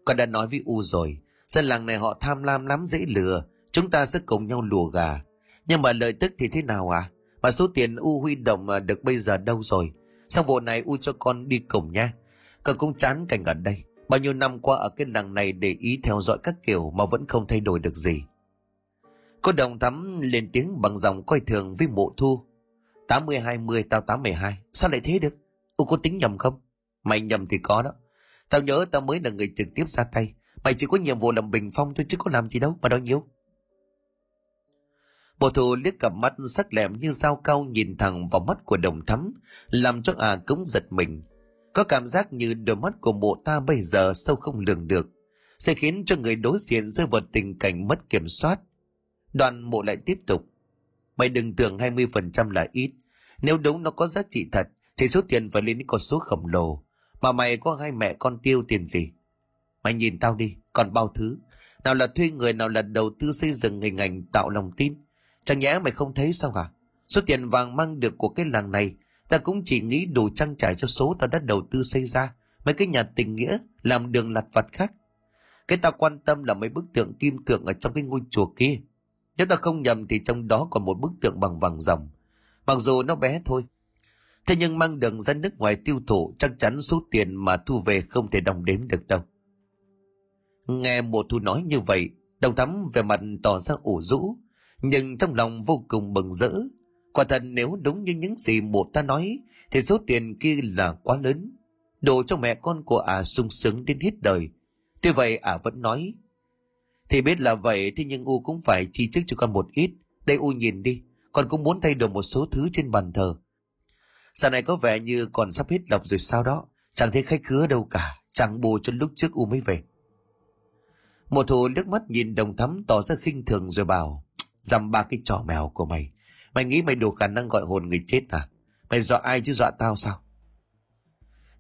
Con đã nói với U rồi, dân làng này họ tham lam lắm dễ lừa, chúng ta sẽ cùng nhau lùa gà. Nhưng mà lợi tức thì thế nào à? Mà số tiền U huy động ờ, được bây giờ đâu rồi? Sau vụ này U cho con đi cùng nha. Con cũng chán cảnh ở đây. Bao nhiêu năm qua ở cái làng này để ý theo dõi các kiểu mà vẫn không thay đổi được gì. Cô đồng thắm lên tiếng bằng giọng coi thường với mộ thu. 80-20 tao 82. Sao lại thế được? U có tính nhầm không? Mày nhầm thì có đó. Tao nhớ tao mới là người trực tiếp ra tay. Mày chỉ có nhiệm vụ làm bình phong thôi chứ có làm gì đâu mà đau nhiều. Bộ thù liếc cặp mắt sắc lẹm như dao cao nhìn thẳng vào mắt của đồng thắm, làm cho à cũng giật mình. Có cảm giác như đôi mắt của bộ ta bây giờ sâu không lường được, sẽ khiến cho người đối diện rơi vào tình cảnh mất kiểm soát, Đoàn bộ lại tiếp tục. Mày đừng tưởng 20% là ít. Nếu đúng nó có giá trị thật, thì số tiền phải lên đến con số khổng lồ. Mà mày có hai mẹ con tiêu tiền gì? Mày nhìn tao đi, còn bao thứ. Nào là thuê người, nào là đầu tư xây dựng hình ảnh tạo lòng tin. Chẳng nhẽ mày không thấy sao hả? Số tiền vàng mang được của cái làng này, ta cũng chỉ nghĩ đủ trang trải cho số ta đã đầu tư xây ra. Mấy cái nhà tình nghĩa, làm đường lặt vặt khác. Cái ta quan tâm là mấy bức tượng kim tượng ở trong cái ngôi chùa kia. Nếu ta không nhầm thì trong đó còn một bức tượng bằng vàng ròng. Mặc dù nó bé thôi. Thế nhưng mang đường ra nước ngoài tiêu thụ chắc chắn số tiền mà thu về không thể đồng đếm được đâu. Nghe mùa thu nói như vậy, đồng thắm về mặt tỏ ra ủ rũ, nhưng trong lòng vô cùng bừng rỡ. Quả thật nếu đúng như những gì mụ ta nói, thì số tiền kia là quá lớn. đồ cho mẹ con của ả à sung sướng đến hết đời. Tuy vậy ả à vẫn nói, thì biết là vậy thế nhưng U cũng phải chi chức cho con một ít. Đây U nhìn đi, con cũng muốn thay đổi một số thứ trên bàn thờ. Sau này có vẻ như còn sắp hết lọc rồi sao đó. Chẳng thấy khách khứa đâu cả, chẳng bù cho lúc trước U mới về. Một thù nước mắt nhìn đồng thắm tỏ ra khinh thường rồi bảo, Dăm ba cái trò mèo của mày. Mày nghĩ mày đủ khả năng gọi hồn người chết à? Mày dọa ai chứ dọa tao sao?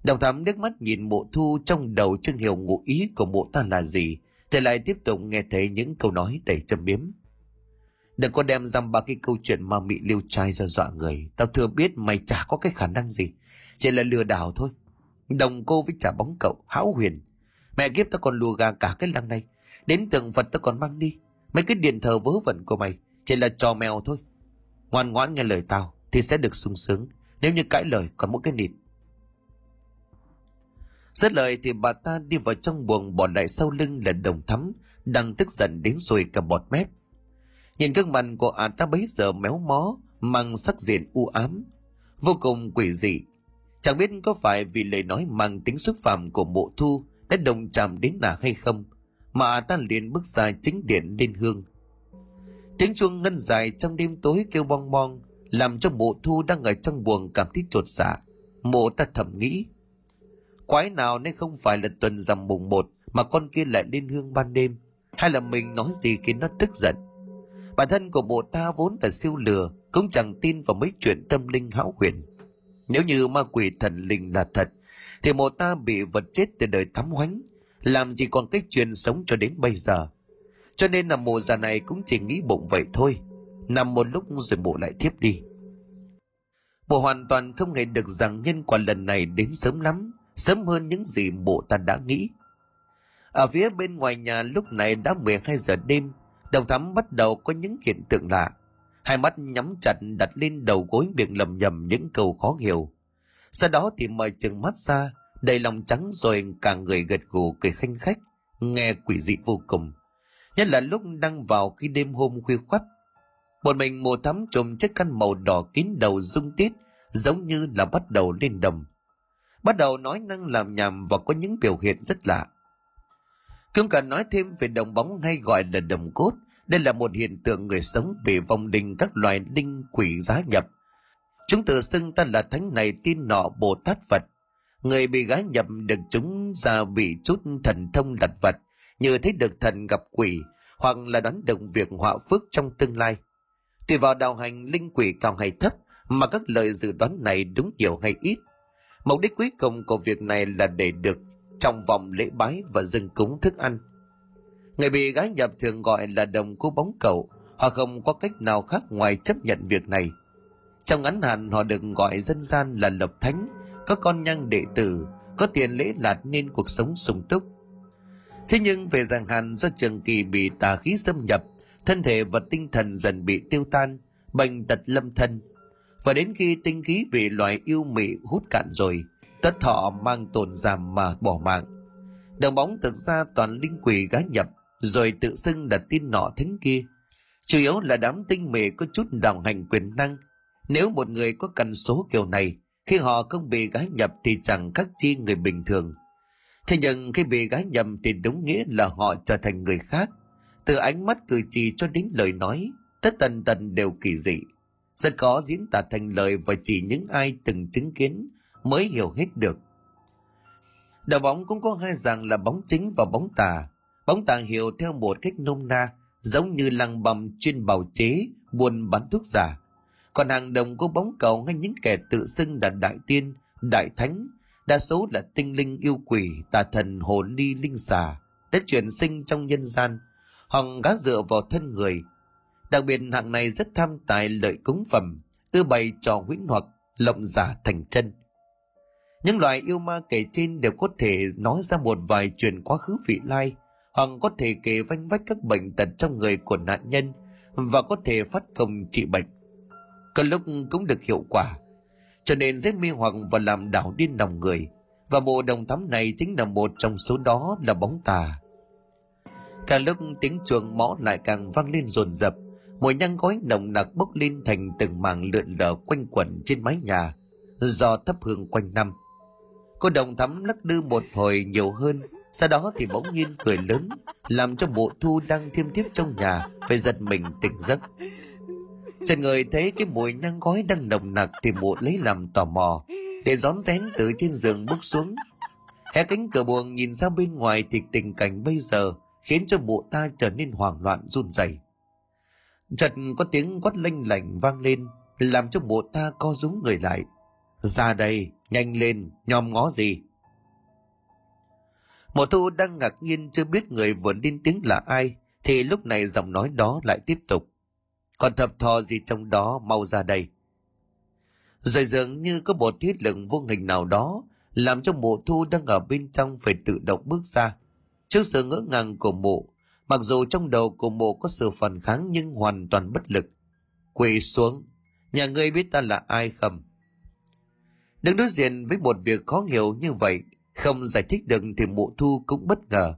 Đồng thắm nước mắt nhìn mộ thu trong đầu chưa hiểu ngụ ý của mộ ta là gì, thì lại tiếp tục nghe thấy những câu nói đầy châm biếm. Đừng có đem dăm ba cái câu chuyện mà mị liêu trai ra dọa người. Tao thừa biết mày chả có cái khả năng gì. Chỉ là lừa đảo thôi. Đồng cô với trả bóng cậu, hão huyền. Mẹ kiếp tao còn lùa gà cả cái lăng này. Đến tượng Phật tao còn mang đi. Mấy cái điện thờ vớ vẩn của mày chỉ là trò mèo thôi. Ngoan ngoãn nghe lời tao thì sẽ được sung sướng. Nếu như cãi lời còn mỗi cái nịt. Rất lời thì bà ta đi vào trong buồng bỏ lại sau lưng là đồng thắm, đang tức giận đến rồi cả bọt mép. Nhìn gương mặt của ả ta bấy giờ méo mó, mang sắc diện u ám, vô cùng quỷ dị. Chẳng biết có phải vì lời nói mang tính xúc phạm của mộ thu đã đồng chạm đến nàng hay không, mà ta liền bước ra chính điện lên hương. Tiếng chuông ngân dài trong đêm tối kêu bong bong, làm cho mộ thu đang ở trong buồng cảm thấy trột dạ. Mộ ta thầm nghĩ, quái nào nên không phải là tuần rằm mùng một mà con kia lại lên hương ban đêm, hay là mình nói gì khiến nó tức giận. Bản thân của bộ ta vốn là siêu lừa, cũng chẳng tin vào mấy chuyện tâm linh hão huyền. Nếu như ma quỷ thần linh là thật, thì mộ ta bị vật chết từ đời thắm hoánh, làm gì còn cách truyền sống cho đến bây giờ. Cho nên là mùa già này cũng chỉ nghĩ bụng vậy thôi, nằm một lúc rồi bộ lại thiếp đi. Bộ hoàn toàn không nghĩ được rằng nhân quả lần này đến sớm lắm, sớm hơn những gì bộ ta đã nghĩ. Ở phía bên ngoài nhà lúc này đã 12 giờ đêm, Đồng thắm bắt đầu có những hiện tượng lạ. Hai mắt nhắm chặt đặt lên đầu gối miệng lầm nhầm những câu khó hiểu. Sau đó thì mời chừng mắt ra, đầy lòng trắng rồi cả người gật gù cười khanh khách, nghe quỷ dị vô cùng. Nhất là lúc đang vào khi đêm hôm khuya khoắt. Một mình mùa thắm trùm chiếc khăn màu đỏ kín đầu rung tít, giống như là bắt đầu lên đầm Bắt đầu nói năng làm nhảm và có những biểu hiện rất lạ. cương cần nói thêm về đồng bóng hay gọi là đồng cốt, đây là một hiện tượng người sống bị vong đình các loài linh quỷ giá nhập. Chúng tự xưng ta là thánh này tin nọ Bồ Tát Phật. Người bị gái nhập được chúng ra bị chút thần thông đặt vật, như thấy được thần gặp quỷ, hoặc là đoán được việc họa phước trong tương lai. Tùy vào đạo hành linh quỷ cao hay thấp, mà các lời dự đoán này đúng nhiều hay ít. Mục đích cuối cùng của việc này là để được trong vòng lễ bái và dâng cúng thức ăn. Người bị gái nhập thường gọi là đồng cú bóng cầu, họ không có cách nào khác ngoài chấp nhận việc này. Trong ngắn hạn họ được gọi dân gian là lập thánh, có con nhang đệ tử, có tiền lễ lạt nên cuộc sống sung túc. Thế nhưng về giang hàn do trường kỳ bị tà khí xâm nhập, thân thể và tinh thần dần bị tiêu tan, bệnh tật lâm thân. Và đến khi tinh khí bị loài yêu mị hút cạn rồi, tất thọ mang tồn giảm mà bỏ mạng. Đồng bóng thực ra toàn linh quỷ gá nhập, rồi tự xưng là tin nọ thính kia. Chủ yếu là đám tinh mệ có chút đồng hành quyền năng. Nếu một người có cần số kiểu này, khi họ không bị gái nhập thì chẳng khác chi người bình thường. Thế nhưng khi bị gái nhầm thì đúng nghĩa là họ trở thành người khác. Từ ánh mắt cử chỉ cho đến lời nói, tất tần tần đều kỳ dị. Rất khó diễn tả thành lời và chỉ những ai từng chứng kiến mới hiểu hết được. Đạo bóng cũng có hai dạng là bóng chính và bóng tà. Bóng tà hiểu theo một cách nôm na, giống như lăng bầm chuyên bào chế, buôn bán thuốc giả. Còn hàng đồng có bóng cầu ngay những kẻ tự xưng là đại tiên, đại thánh, đa số là tinh linh yêu quỷ, tà thần hồn ni linh xà, đã chuyển sinh trong nhân gian, hoặc gá dựa vào thân người. Đặc biệt hạng này rất tham tài lợi cúng phẩm, tư bày trò huyễn hoặc, lộng giả thành chân. Những loài yêu ma kể trên đều có thể nói ra một vài chuyện quá khứ vị lai, hoặc có thể kể vanh vách các bệnh tật trong người của nạn nhân và có thể phát công trị bệnh. Có lúc cũng được hiệu quả. cho nên rất mê hoặc và làm đảo điên lòng người, và mộ đồng thắm này chính là một trong số đó là bóng tà. Càng lúc tiếng chuông mõ lại càng vang lên rồn rập, mùi nhang gói nồng nặc bốc lên thành từng mảng lượn lờ quanh quẩn trên mái nhà, do thấp hương quanh năm. Cô đồng thắm lắc lư một hồi nhiều hơn, sau đó thì bỗng nhiên cười lớn, làm cho mộ thu đang thiêm thiếp trong nhà, phải giật mình tỉnh giấc. Trần người thấy cái mùi nhang gói đang nồng nặc thì mụ lấy làm tò mò, để rón rén từ trên giường bước xuống. Hé cánh cửa buồng nhìn ra bên ngoài thì tình cảnh bây giờ khiến cho mụ ta trở nên hoảng loạn, run rẩy. Chợt có tiếng quát lanh lảnh vang lên, làm cho mụ ta co rúm người lại. Ra đây, nhanh lên, nhòm ngó gì? Mộ thu đang ngạc nhiên chưa biết người vừa lên tiếng là ai, thì lúc này giọng nói đó lại tiếp tục còn thập thò gì trong đó, mau ra đây. Rồi dường như có một thiết lực vô hình nào đó làm cho mụ thu đang ở bên trong phải tự động bước ra. Trước sự ngỡ ngàng của mụ mặc dù trong đầu của mụ có sự phản kháng nhưng hoàn toàn bất lực. Quỳ xuống, nhà ngươi biết ta là ai không? Đứng đối diện với một việc khó hiểu như vậy, không giải thích được thì mụ thu cũng bất ngờ.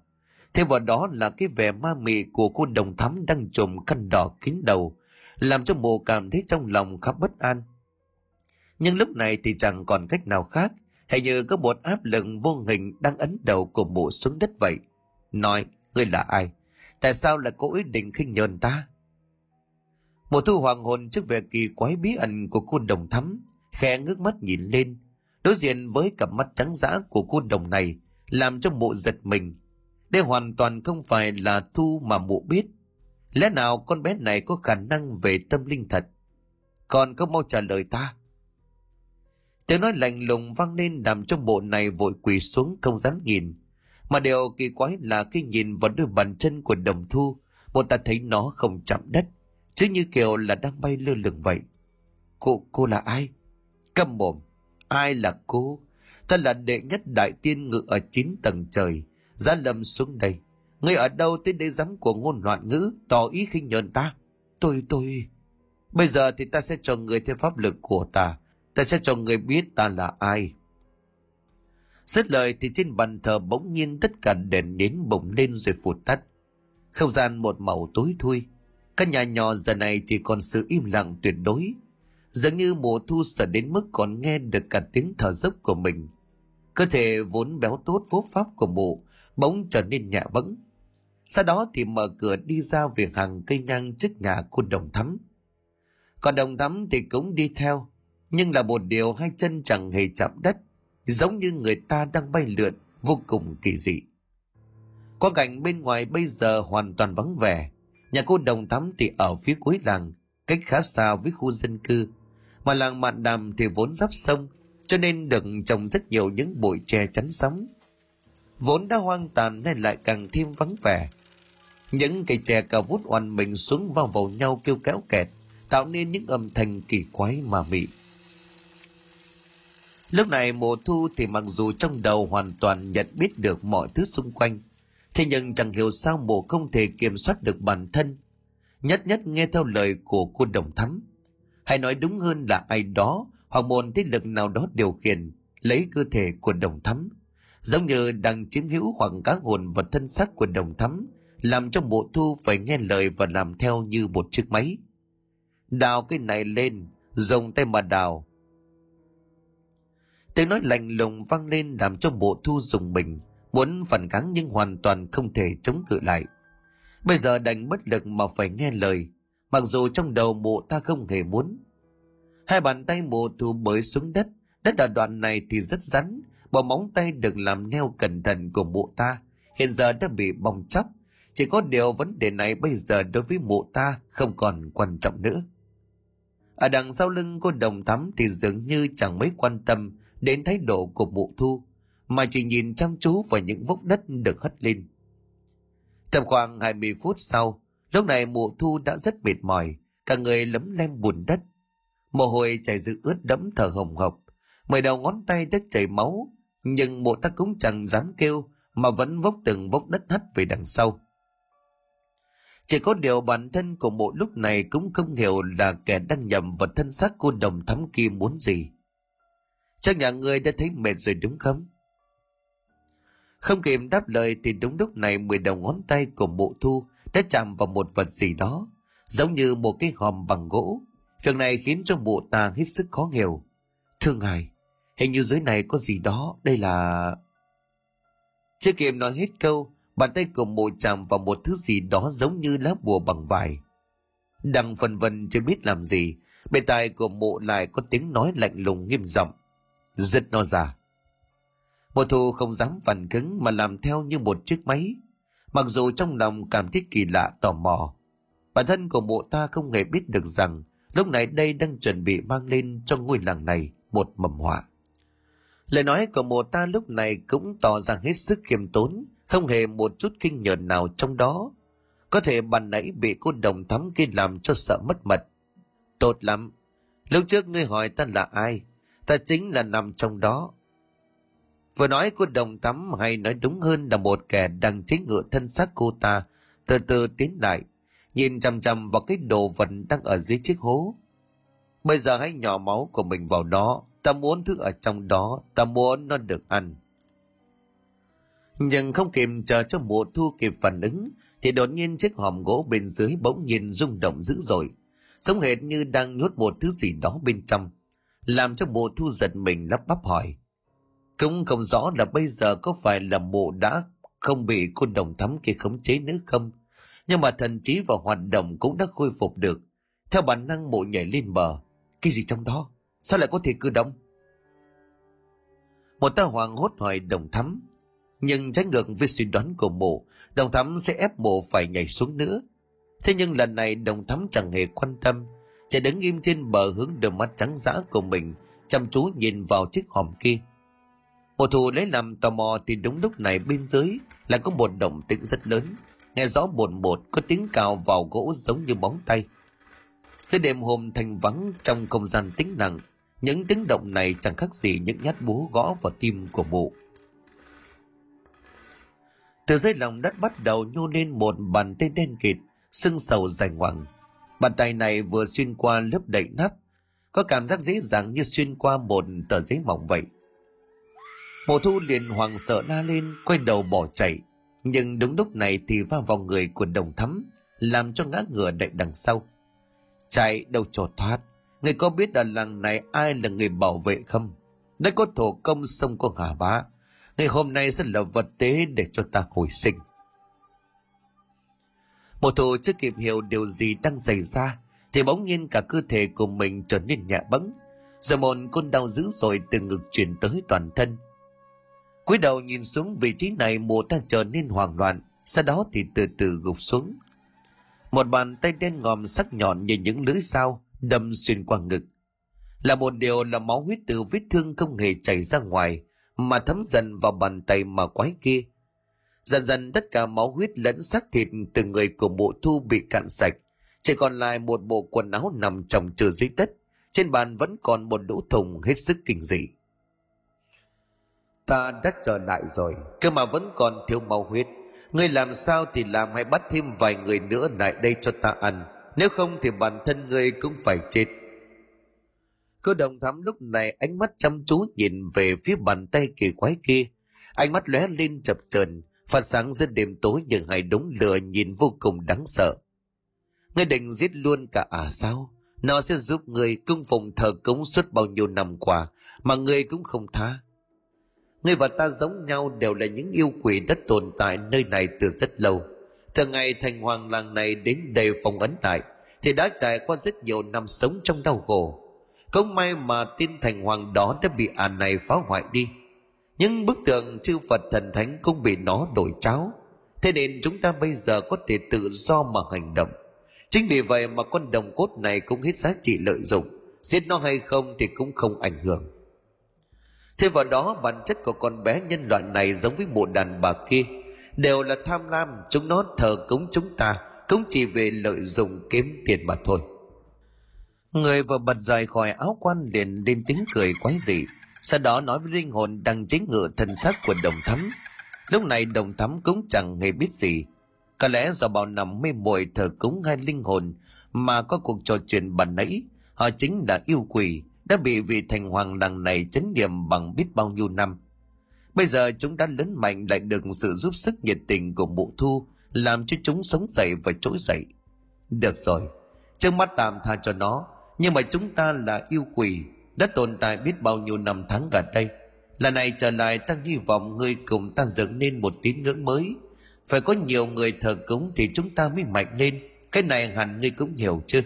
Thêm vào đó là cái vẻ ma mị của cô đồng thắm đang trùm khăn đỏ kín đầu làm cho mộ cảm thấy trong lòng khá bất an. Nhưng lúc này thì chẳng còn cách nào khác hay như có một áp lực vô hình đang ấn đầu của bộ xuống đất vậy. Nói, ngươi là ai? Tại sao lại có ý định khinh nhờn ta? Một thu hoàng hồn trước vẻ kỳ quái bí ẩn của cô đồng thắm, khẽ ngước mắt nhìn lên, đối diện với cặp mắt trắng dã của cô đồng này, làm cho mụ giật mình. Đây hoàn toàn không phải là thu mà mụ biết lẽ nào con bé này có khả năng về tâm linh thật? Còn có mau trả lời ta? Tiếng nói lạnh lùng vang lên làm trong bộ này vội quỳ xuống không dám nhìn. Mà điều kỳ quái là khi nhìn vào đôi bàn chân của đồng thu bộ ta thấy nó không chạm đất, chứ như kiểu là đang bay lơ lửng vậy. Cô cô là ai? Câm mồm, ai là cô? Ta là đệ nhất đại tiên ngự ở chín tầng trời, giá lâm xuống đây ngươi ở đâu tới đây dám của ngôn loạn ngữ, tỏ ý khinh nhờn ta tôi tôi bây giờ thì ta sẽ cho người theo pháp lực của ta ta sẽ cho người biết ta là ai Xét lời thì trên bàn thờ bỗng nhiên tất cả đèn nến bùng lên rồi phụt tắt. Không gian một màu tối thui. Căn nhà nhỏ giờ này chỉ còn sự im lặng tuyệt đối. Dường như mùa thu sợ đến mức còn nghe được cả tiếng thở dốc của mình. Cơ thể vốn béo tốt vô pháp của mụ, bỗng trở nên nhẹ bẫng. Sau đó thì mở cửa đi ra về hàng cây ngang trước nhà của đồng thắm. Còn đồng thắm thì cũng đi theo, nhưng là một điều hai chân chẳng hề chạm đất giống như người ta đang bay lượn vô cùng kỳ dị. Qua cảnh bên ngoài bây giờ hoàn toàn vắng vẻ. Nhà cô đồng thắm thì ở phía cuối làng cách khá xa với khu dân cư. Mà làng mạn đàm thì vốn giáp sông cho nên được trồng rất nhiều những bụi tre chắn sóng vốn đã hoang tàn nên lại càng thêm vắng vẻ những cây tre cao vút oằn mình xuống vào vào nhau kêu kéo kẹt tạo nên những âm thanh kỳ quái mà mị Lúc này mùa thu thì mặc dù trong đầu hoàn toàn nhận biết được mọi thứ xung quanh, thế nhưng chẳng hiểu sao mùa không thể kiểm soát được bản thân. Nhất nhất nghe theo lời của cô đồng thắm. Hay nói đúng hơn là ai đó hoặc một thế lực nào đó điều khiển, lấy cơ thể của đồng thắm. Giống như đang chiếm hữu hoặc cá hồn và thân xác của đồng thắm, làm cho bộ thu phải nghe lời và làm theo như một chiếc máy. Đào cái này lên, dùng tay mà đào, tiếng nói lạnh lùng vang lên làm cho bộ thu dùng mình muốn phản kháng nhưng hoàn toàn không thể chống cự lại. Bây giờ đành bất lực mà phải nghe lời mặc dù trong đầu mộ ta không hề muốn. Hai bàn tay mộ thu bới xuống đất đất ở đoạn này thì rất rắn bộ móng tay được làm neo cẩn thận của mụ ta, hiện giờ đã bị bong chóc. Chỉ có điều vấn đề này bây giờ đối với mụ ta không còn quan trọng nữa. Ở đằng sau lưng cô đồng thắm thì dường như chẳng mấy quan tâm đến thái độ của mụ thu, mà chỉ nhìn chăm chú vào những vốc đất được hất lên. Tầm khoảng 20 phút sau, lúc này mụ thu đã rất mệt mỏi, cả người lấm lem bùn đất. Mồ hôi chảy dự ướt đẫm thở hồng hộc, mười đầu ngón tay đất chảy máu nhưng bộ ta cũng chẳng dám kêu mà vẫn vốc từng vốc đất hất về đằng sau. Chỉ có điều bản thân của bộ lúc này cũng không hiểu là kẻ đang nhầm vào thân xác cô đồng thắm kia muốn gì. Chắc nhà ngươi đã thấy mệt rồi đúng không? Không kịp đáp lời thì đúng lúc này mười đầu ngón tay của bộ thu đã chạm vào một vật gì đó, giống như một cái hòm bằng gỗ. Việc này khiến cho mụ ta hết sức khó hiểu. Thương hài hình như dưới này có gì đó, đây là chưa kịp nói hết câu, bàn tay của mụ chạm vào một thứ gì đó giống như lá bùa bằng vải. Đang phần vân chưa biết làm gì bề tai của mụ lại có tiếng nói lạnh lùng nghiêm giọng. Giật nó ra. Mộ thu không dám phản cứng mà làm theo như một chiếc máy. Mặc dù trong lòng cảm thấy kỳ lạ, tò mò, bản thân của mụ ta không hề biết được rằng lúc này đây đang chuẩn bị mang lên cho ngôi làng này một mầm họa lời nói của mùa ta lúc này cũng tỏ ra hết sức khiêm tốn, không hề một chút kinh nhờn nào trong đó. Có thể bàn nãy bị cô đồng thắm kia làm cho sợ mất mật. Tốt lắm. Lúc trước ngươi hỏi ta là ai, ta chính là nằm trong đó. Vừa nói cô đồng thắm hay nói đúng hơn là một kẻ đang chế ngựa thân xác cô ta, từ từ tiến lại, nhìn chằm chằm vào cái đồ vật đang ở dưới chiếc hố. Bây giờ hãy nhỏ máu của mình vào đó ta muốn thứ ở trong đó, ta muốn nó được ăn. Nhưng không kịp chờ cho mùa thu kịp phản ứng, thì đột nhiên chiếc hòm gỗ bên dưới bỗng nhiên rung động dữ dội, giống hệt như đang nhốt một thứ gì đó bên trong, làm cho mùa thu giật mình lắp bắp hỏi. Cũng không rõ là bây giờ có phải là mụ đã không bị cô đồng thắm kia khống chế nữa không, nhưng mà thần trí và hoạt động cũng đã khôi phục được. Theo bản năng mụ nhảy lên bờ, cái gì trong đó? Sao lại có thể cử động một ta hoàng hốt hỏi đồng thắm nhưng trái ngược với suy đoán của mộ, đồng thắm sẽ ép mộ phải nhảy xuống nữa. Thế nhưng lần này đồng thắm chẳng hề quan tâm chỉ đứng im trên bờ hướng đôi mắt trắng dã của mình chăm chú nhìn vào chiếc hòm kia. Một thù lấy làm tò mò thì đúng lúc này bên dưới lại có một động tĩnh rất lớn nghe rõ bồn bột có tiếng cào vào gỗ giống như bóng tay. Giữa đêm hôm thành vắng trong không gian tĩnh lặng những tiếng động này chẳng khác gì những nhát búa gõ vào tim của mụ. Từ dưới lòng đất bắt đầu nhô lên một bàn tay đen kịt, sưng sầu dài ngoằng. Bàn tay này vừa xuyên qua lớp đậy nắp, có cảm giác dễ dàng như xuyên qua một tờ giấy mỏng vậy. Mộ thu liền hoàng sợ la lên, quay đầu bỏ chạy. Nhưng đúng lúc này thì va vào người của đồng thắm, làm cho ngã ngửa đậy đằng sau. Chạy đâu trột thoát người có biết ở làng này ai là người bảo vệ không? Đây có thổ công sông có ngả bá. Ngày hôm nay sẽ là vật tế để cho ta hồi sinh. Một thủ chưa kịp hiểu điều gì đang xảy ra, thì bỗng nhiên cả cơ thể của mình trở nên nhẹ bẫng. Rồi một cơn đau dữ dội từ ngực truyền tới toàn thân. Cúi đầu nhìn xuống vị trí này, mùa ta trở nên hoảng loạn, sau đó thì từ từ gục xuống. Một bàn tay đen ngòm sắc nhọn như những lưỡi dao đâm xuyên qua ngực. Là một điều là máu huyết từ vết thương không hề chảy ra ngoài, mà thấm dần vào bàn tay mà quái kia. Dần dần tất cả máu huyết lẫn xác thịt từ người của mụ thu bị cạn sạch. Chỉ còn lại một bộ quần áo nằm chồng trừ dưới đất. Trên bàn vẫn còn một lỗ thùng hết sức kinh dị. Ta đã trở lại rồi, cơ mà vẫn còn thiếu máu huyết. Ngươi làm sao thì làm hãy bắt thêm vài người nữa lại đây cho ta ăn? Nếu không thì bản thân ngươi cũng phải chết. Cơ đồng thắm lúc này ánh mắt chăm chú nhìn về phía bàn tay kỳ quái kia. Ánh mắt lóe lên chập chờn, phát sáng giữa đêm tối nhưng hai đống lửa nhìn vô cùng đáng sợ. Ngươi định giết luôn cả à sao? Nó sẽ giúp ngươi cung phụng thờ cúng suốt bao nhiêu năm qua, mà ngươi cũng không tha. Ngươi và ta giống nhau đều là những yêu quỷ đã tồn tại nơi này từ rất lâu. Từ ngày thành hoàng làng này đến đầy phòng ấn lại, thì đã trải qua rất nhiều năm sống trong đau khổ. Không may mà tin thành hoàng đó đã bị ả này phá hoại đi. Những bức tượng chư Phật thần thánh cũng bị nó đổi cháo. Thế nên chúng ta bây giờ có thể tự do mà hành động. Chính vì vậy mà con đồng cốt này cũng hết giá trị lợi dụng. Giết nó hay không thì cũng không ảnh hưởng Thêm vào đó bản chất của con bé nhân loại này giống với bộ đàn bà kia Đều là tham lam, Chúng nó thờ cúng chúng ta, Cũng chỉ về lợi dụng kiếm tiền mà thôi. Người vừa bật rời khỏi áo quan liền lên tiếng cười quái dị, Sau đó nói với linh hồn đang chế ngự thân xác của đồng thắm. Lúc này đồng thắm cũng chẳng hề biết gì. Có lẽ do bao năm mê muội thờ cúng hai linh hồn Mà có cuộc trò chuyện bàn nãy, Họ chính là yêu quỷ, đã bị vị thành hoàng đằng này chấn điểm bằng biết bao nhiêu năm. Bây giờ chúng đã lớn mạnh lại được sự giúp sức nhiệt tình của mụ thu, làm cho chúng sống dậy và trỗi dậy. Được rồi, trước mắt tạm tha cho nó, nhưng mà chúng ta là yêu quỷ, đã tồn tại biết bao nhiêu năm tháng gần đây. Lần này trở lại ta hy vọng ngươi cùng ta dựng nên một tín ngưỡng mới. Phải có nhiều người thờ cúng thì chúng ta mới mạnh lên. Cái này hẳn ngươi cũng hiểu chứ.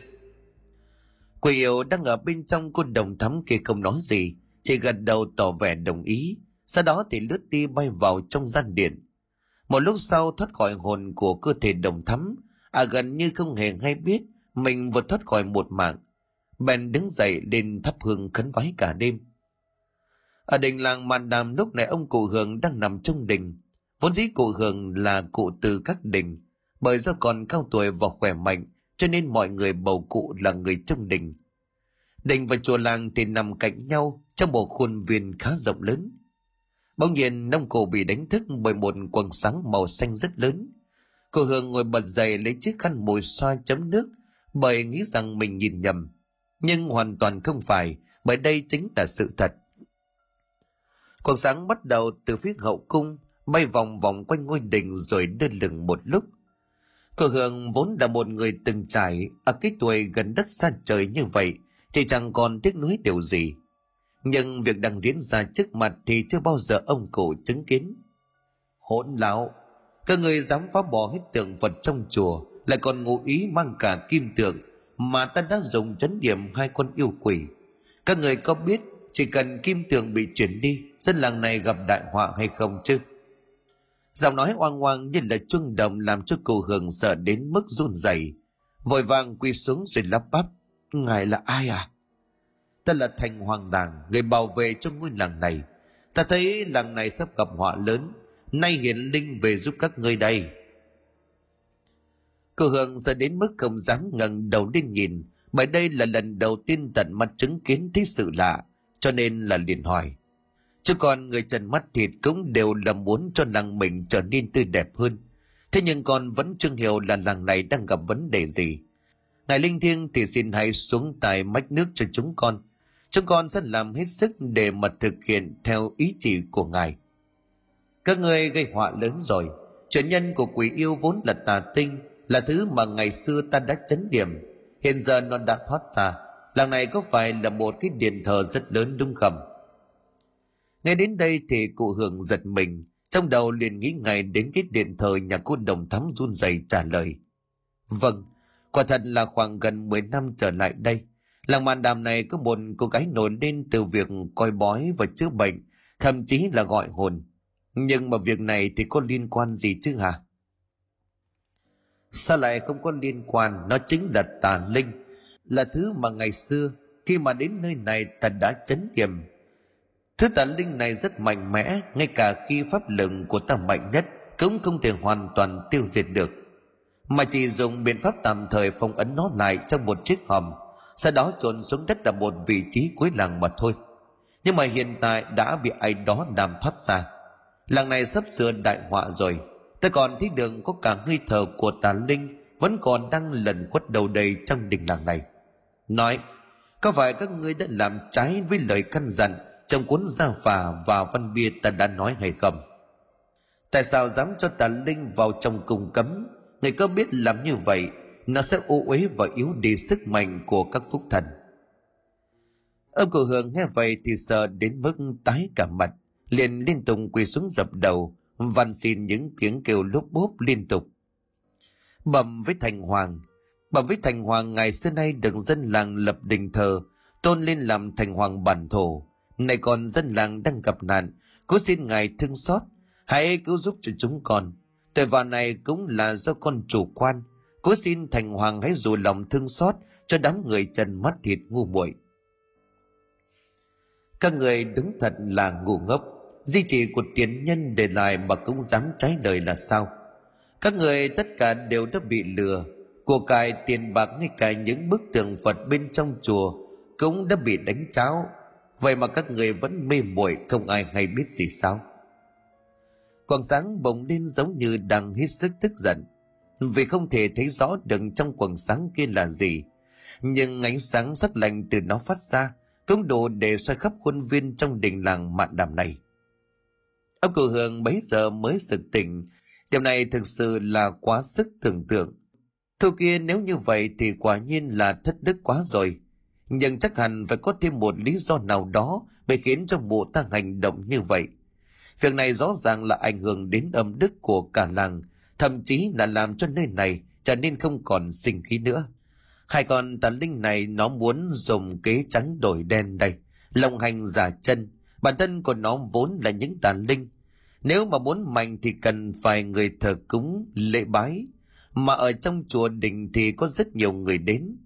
Quỷ yêu đang ở bên trong con đồng thắm kia không nói gì, chỉ gật đầu tỏ vẻ đồng ý. Sau đó thì lướt đi bay vào trong gian điện. Một lúc sau thoát khỏi hồn của cơ thể đồng thắm, à gần như không hề hay biết mình vừa thoát khỏi một mạng. Bèn đứng dậy lên thắp hương khấn vái cả đêm. Ở đình làng Màn Đàm lúc này ông cụ Hường đang nằm trong đình. Vốn dĩ cụ Hường là cụ từ các đình, bởi do còn cao tuổi và khỏe mạnh, cho nên mọi người bầu cụ là người trong đình. Đình và chùa làng thì nằm cạnh nhau trong một khuôn viên khá rộng lớn. Bỗng nhiên nông cụ bị đánh thức bởi một quần sáng màu xanh rất lớn. Cô Hương ngồi bật dậy lấy chiếc khăn mùi xoa chấm nước bởi nghĩ rằng mình nhìn nhầm. Nhưng hoàn toàn không phải, bởi đây chính là sự thật. Quần sáng bắt đầu từ phía hậu cung, bay vòng vòng quanh ngôi đình rồi đơn lửng một lúc. Cô Hương vốn là một người từng trải, ở cái tuổi gần đất xa trời như vậy, thì chẳng còn tiếc nuối điều gì. Nhưng việc đang diễn ra trước mặt thì chưa bao giờ ông cụ chứng kiến. Hỗn lão, các người dám phá bỏ hết tượng Phật trong chùa, lại còn ngụ ý mang cả kim tượng mà ta đã dùng chấn điểm hai con yêu quỷ. Các người có biết chỉ cần kim tượng bị chuyển đi, dân làng này gặp đại họa hay không chứ? Giọng nói oang oang như là chuông đồng làm cho cụ Hường sợ đến mức run rẩy, vội vàng quỳ xuống rồi lắp bắp. Ngài là ai à? Ta là thành hoàng đàng, người bảo vệ cho ngôi làng này. Ta thấy làng này sắp gặp họa lớn, nay hiển linh về giúp các ngươi đây. Cô Hương sợ đến mức không dám ngẩng đầu lên nhìn, bởi đây là lần đầu tiên tận mắt chứng kiến thấy sự lạ, cho nên là liền hỏi. Chứ còn người trần mắt thịt cũng đều là muốn cho làng mình trở nên tươi đẹp hơn. Thế nhưng con vẫn chưa hiểu là làng này đang gặp vấn đề gì. Ngài Linh Thiêng thì xin hãy xuống tài mách nước cho chúng con. Chúng con sẽ làm hết sức để mà thực hiện theo ý chỉ của Ngài. Các ngươi gây họa lớn rồi. Chuyện nhân của quỷ yêu vốn là tà tinh, là thứ mà ngày xưa ta đã chấn điểm. Hiện giờ nó đã thoát ra. Làng này có phải là một cái điện thờ rất lớn đúng không? Nghe đến đây thì cụ Hưởng giật mình, trong đầu liền nghĩ ngay đến cái điện thờ nhà cô đồng thắm run rẩy trả lời. Vâng, quả thật là khoảng gần 10 năm trở lại đây. Làng màn đàm này có một cô gái nổi lên từ việc coi bói và chữa bệnh, thậm chí là gọi hồn. Nhưng mà việc này thì có liên quan gì chứ hả? Sao lại không có liên quan, nó chính là tà linh, là thứ mà ngày xưa khi mà đến nơi này ta đã chấn điểm Thứ tà linh này rất mạnh mẽ, ngay cả khi pháp lực của ta mạnh nhất cũng không thể hoàn toàn tiêu diệt được. Mà chỉ dùng biện pháp tạm thời phong ấn nó lại trong một chiếc hòm, sau đó chôn xuống đất ở một vị trí cuối làng mà thôi. Nhưng mà hiện tại đã bị ai đó làm thoát ra. Làng này sắp sửa đại họa rồi. Ta còn thấy đường có cả hơi thở của tà linh vẫn còn đang lẩn khuất đầu đầy trong đình làng này. Nói, có phải các ngươi đã làm trái với lời căn dặn trong cuốn gia phà và văn bia ta đã nói hay không tại sao dám cho tà linh vào trong cung cấm người có biết làm như vậy nó sẽ ô uế và yếu đi sức mạnh của các phúc thần. Ông cụ hưởng nghe vậy thì sợ đến mức tái cả mặt liền liên tục quỳ xuống dập đầu van xin những tiếng kêu lốp bốp liên tục. Bẩm với thành hoàng bẩm với thành hoàng ngày xưa nay được dân làng lập đình thờ tôn lên làm thành hoàng bản thổ. Này còn dân làng đang gặp nạn, cố xin ngài thương xót, hãy cứu giúp cho chúng con. Tội vạ này cũng là do con chủ quan, cố xin thành hoàng hãy dù lòng thương xót cho đám người trần mắt thịt ngu muội. Các người đứng thật là ngu ngốc, di chỉ của tiền nhân để lại mà cũng dám trái đời là sao? Các người tất cả đều đã bị lừa, của cải tiền bạc ngay cả những bức tượng Phật bên trong chùa cũng đã bị đánh cháo vậy mà các người vẫn mê muội không ai hay biết gì sao quang sáng bỗng lên giống như đang hết sức tức giận vì không thể thấy rõ đằng trong quần sáng kia là gì nhưng ánh sáng sắc lạnh từ nó phát ra cũng đủ để xoay khắp khuôn viên trong đình làng mạn đàm này. Ông cụ Hương bấy giờ mới sực tỉnh, điều này thực sự là quá sức tưởng tượng. Thôi kia nếu như vậy thì quả nhiên là thất đức quá rồi. Nhưng chắc hẳn phải có thêm một lý do nào đó để khiến cho bộ ta hành động như vậy. Việc này rõ ràng là ảnh hưởng đến âm đức của cả làng, thậm chí là làm cho nơi này trở nên không còn sinh khí nữa. Hai con tà linh này nó muốn dùng kế trắng đổi đen đây, lộng hành giả chân. Bản thân của nó vốn là những tà linh. Nếu mà muốn mạnh thì cần phải người thờ cúng, lễ bái. Mà ở trong chùa đình thì có rất nhiều người đến.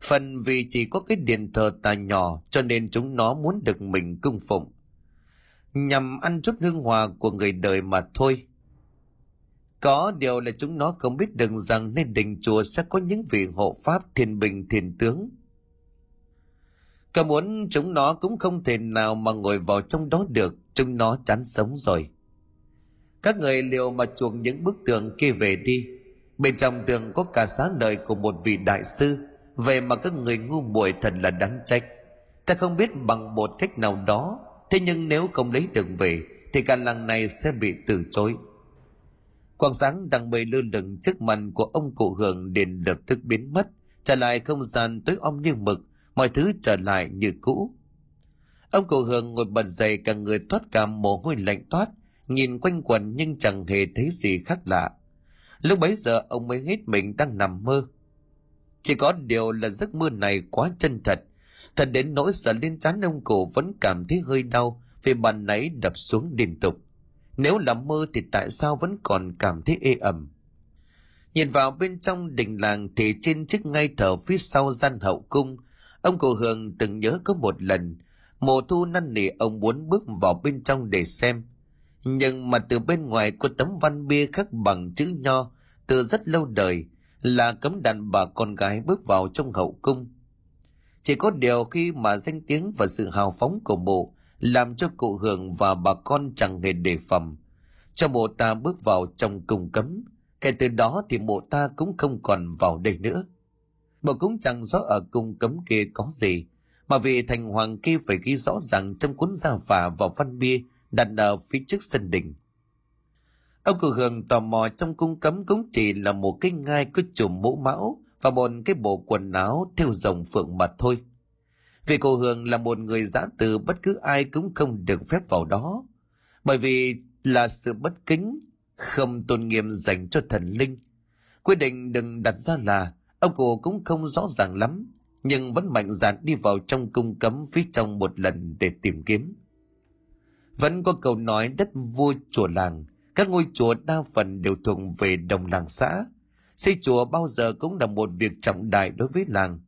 Phần vì chỉ có cái điện thờ tà nhỏ cho nên chúng nó muốn được mình cung phụng. Nhằm ăn chút hương hòa của người đời mà thôi. Có điều là chúng nó không biết được rằng nên đình chùa sẽ có những vị hộ pháp thiên bình thiên tướng. Cả muốn chúng nó cũng không thể nào mà ngồi vào trong đó được, chúng nó chán sống rồi. Các người liệu mà chuộng những bức tường kia về đi. Bên trong tường có cả xá lời của một vị đại sư, về mà các người ngu muội thật là đáng trách. Ta không biết bằng một cách nào đó, thế nhưng nếu không lấy được về, thì cả làng này sẽ bị từ chối. Quang sáng đang bầy lơ lửng trước mặt của ông cụ Hường liền lập tức biến mất, trở lại không gian tối om như mực, mọi thứ trở lại như cũ. Ông cụ Hường ngồi bật dậy cả người thoát cảm mồ hôi lạnh toát, nhìn quanh quần nhưng chẳng hề thấy gì khác lạ. Lúc bấy giờ ông mới hết mình đang nằm mơ. Chỉ có điều là giấc mơ này quá chân thật, thật đến nỗi sợ lên chán ông cụ vẫn cảm thấy hơi đau vì bàn nãy đập xuống liên tục. Nếu là mơ thì tại sao vẫn còn cảm thấy ê ẩm? Nhìn vào bên trong đình làng thì trên chiếc ngay thờ phía sau gian hậu cung, ông cụ Hường từng nhớ có một lần, mùa thu năn nỉ ông muốn bước vào bên trong để xem. Nhưng mà từ bên ngoài có tấm văn bia khắc bằng chữ nho từ rất lâu đời là cấm đàn bà con gái bước vào trong hậu cung. Chỉ có điều khi mà danh tiếng và sự hào phóng của mộ làm cho cụ hưởng và bà con chẳng hề đề phòng. Cho mộ ta bước vào trong cung cấm, kể từ đó thì mộ ta cũng không còn vào đây nữa. Bộ cũng chẳng rõ ở cung cấm kia có gì, mà vì thành hoàng kia phải ghi rõ ràng trong cuốn gia phả vào văn bia đặt ở phía trước sân đình. Ông cụ hưởng tò mò trong cung cấm cũng chỉ là một cái ngai có chùm mũ mão và một cái bộ quần áo theo dòng phượng mà thôi vì cô Hương là một người giã từ bất cứ ai cũng không được phép vào đó. Bởi vì là sự bất kính, không tôn nghiêm dành cho thần linh. Quyết định đừng đặt ra là ông cụ cũng không rõ ràng lắm, nhưng vẫn mạnh dạn đi vào trong cung cấm phía trong một lần để tìm kiếm. Vẫn có câu nói đất vua chùa làng, các ngôi chùa đa phần đều thuộc về đồng làng xã. Xây chùa bao giờ cũng là một việc trọng đại đối với làng,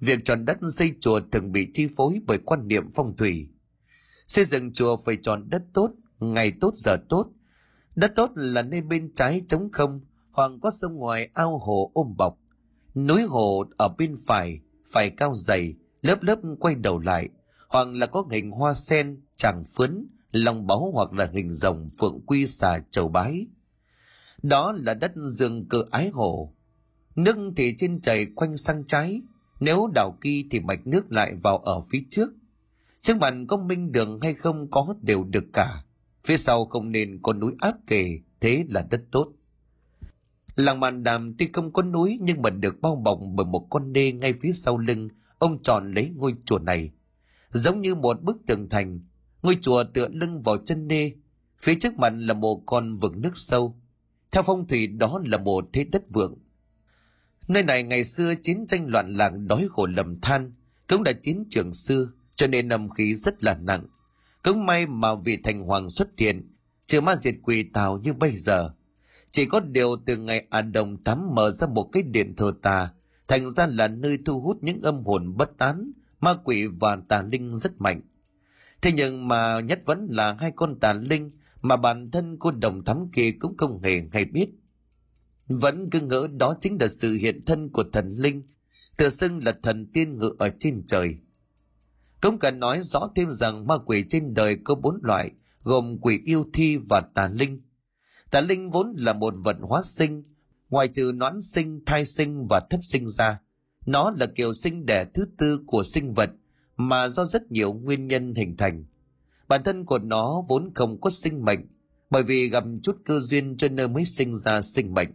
Việc chọn đất xây chùa thường bị chi phối bởi quan niệm phong thủy. Xây dựng chùa phải chọn đất tốt, ngày tốt giờ tốt. Đất tốt là nơi bên trái trống không, hoặc có sông ngoài ao hồ ôm bọc. Núi hồ ở bên phải, phải cao dày, lớp lớp quay đầu lại, hoặc là có hình hoa sen, tràng phướn, lòng báu hoặc là hình rồng phượng quy xà chầu bái. Đó là đất rừng cự ái hồ. Nước thì trên trời quanh sang trái, nếu đảo kỳ thì mạch nước lại vào ở phía trước. Trước mặt có minh đường hay không có đều được cả. Phía sau không nên có núi áp kề, thế là đất tốt. Làng mạn đàm tuy không có núi nhưng mà được bao bọc bởi một con đê ngay phía sau lưng, ông chọn lấy ngôi chùa này. Giống như một bức tường thành, ngôi chùa tựa lưng vào chân đê, phía trước mặt là một con vực nước sâu. Theo phong thủy đó là một thế đất vượng. Nơi này ngày xưa chiến tranh loạn lạc đói khổ lầm than, cũng là chiến trường xưa, cho nên âm khí rất là nặng. Cũng may mà vị thành hoàng xuất hiện, trừ ma diệt quỷ tào như bây giờ. Chỉ có điều từ ngày à đồng thắm mở ra một cái điện thờ tà, thành ra là nơi thu hút những âm hồn bất tán, ma quỷ và tà linh rất mạnh. Thế nhưng mà nhất vẫn là hai con tà linh mà bản thân cô đồng thắm kia cũng không hề hay biết vẫn cứ ngỡ đó chính là sự hiện thân của thần linh tự xưng là thần tiên ngự ở trên trời cũng cần nói rõ thêm rằng ma quỷ trên đời có bốn loại gồm quỷ yêu thi và tà linh tà linh vốn là một vật hóa sinh ngoài trừ noãn sinh thai sinh và thất sinh ra nó là kiểu sinh đẻ thứ tư của sinh vật mà do rất nhiều nguyên nhân hình thành. Bản thân của nó vốn không có sinh mệnh, bởi vì gặp chút cơ duyên cho nơi mới sinh ra sinh mệnh.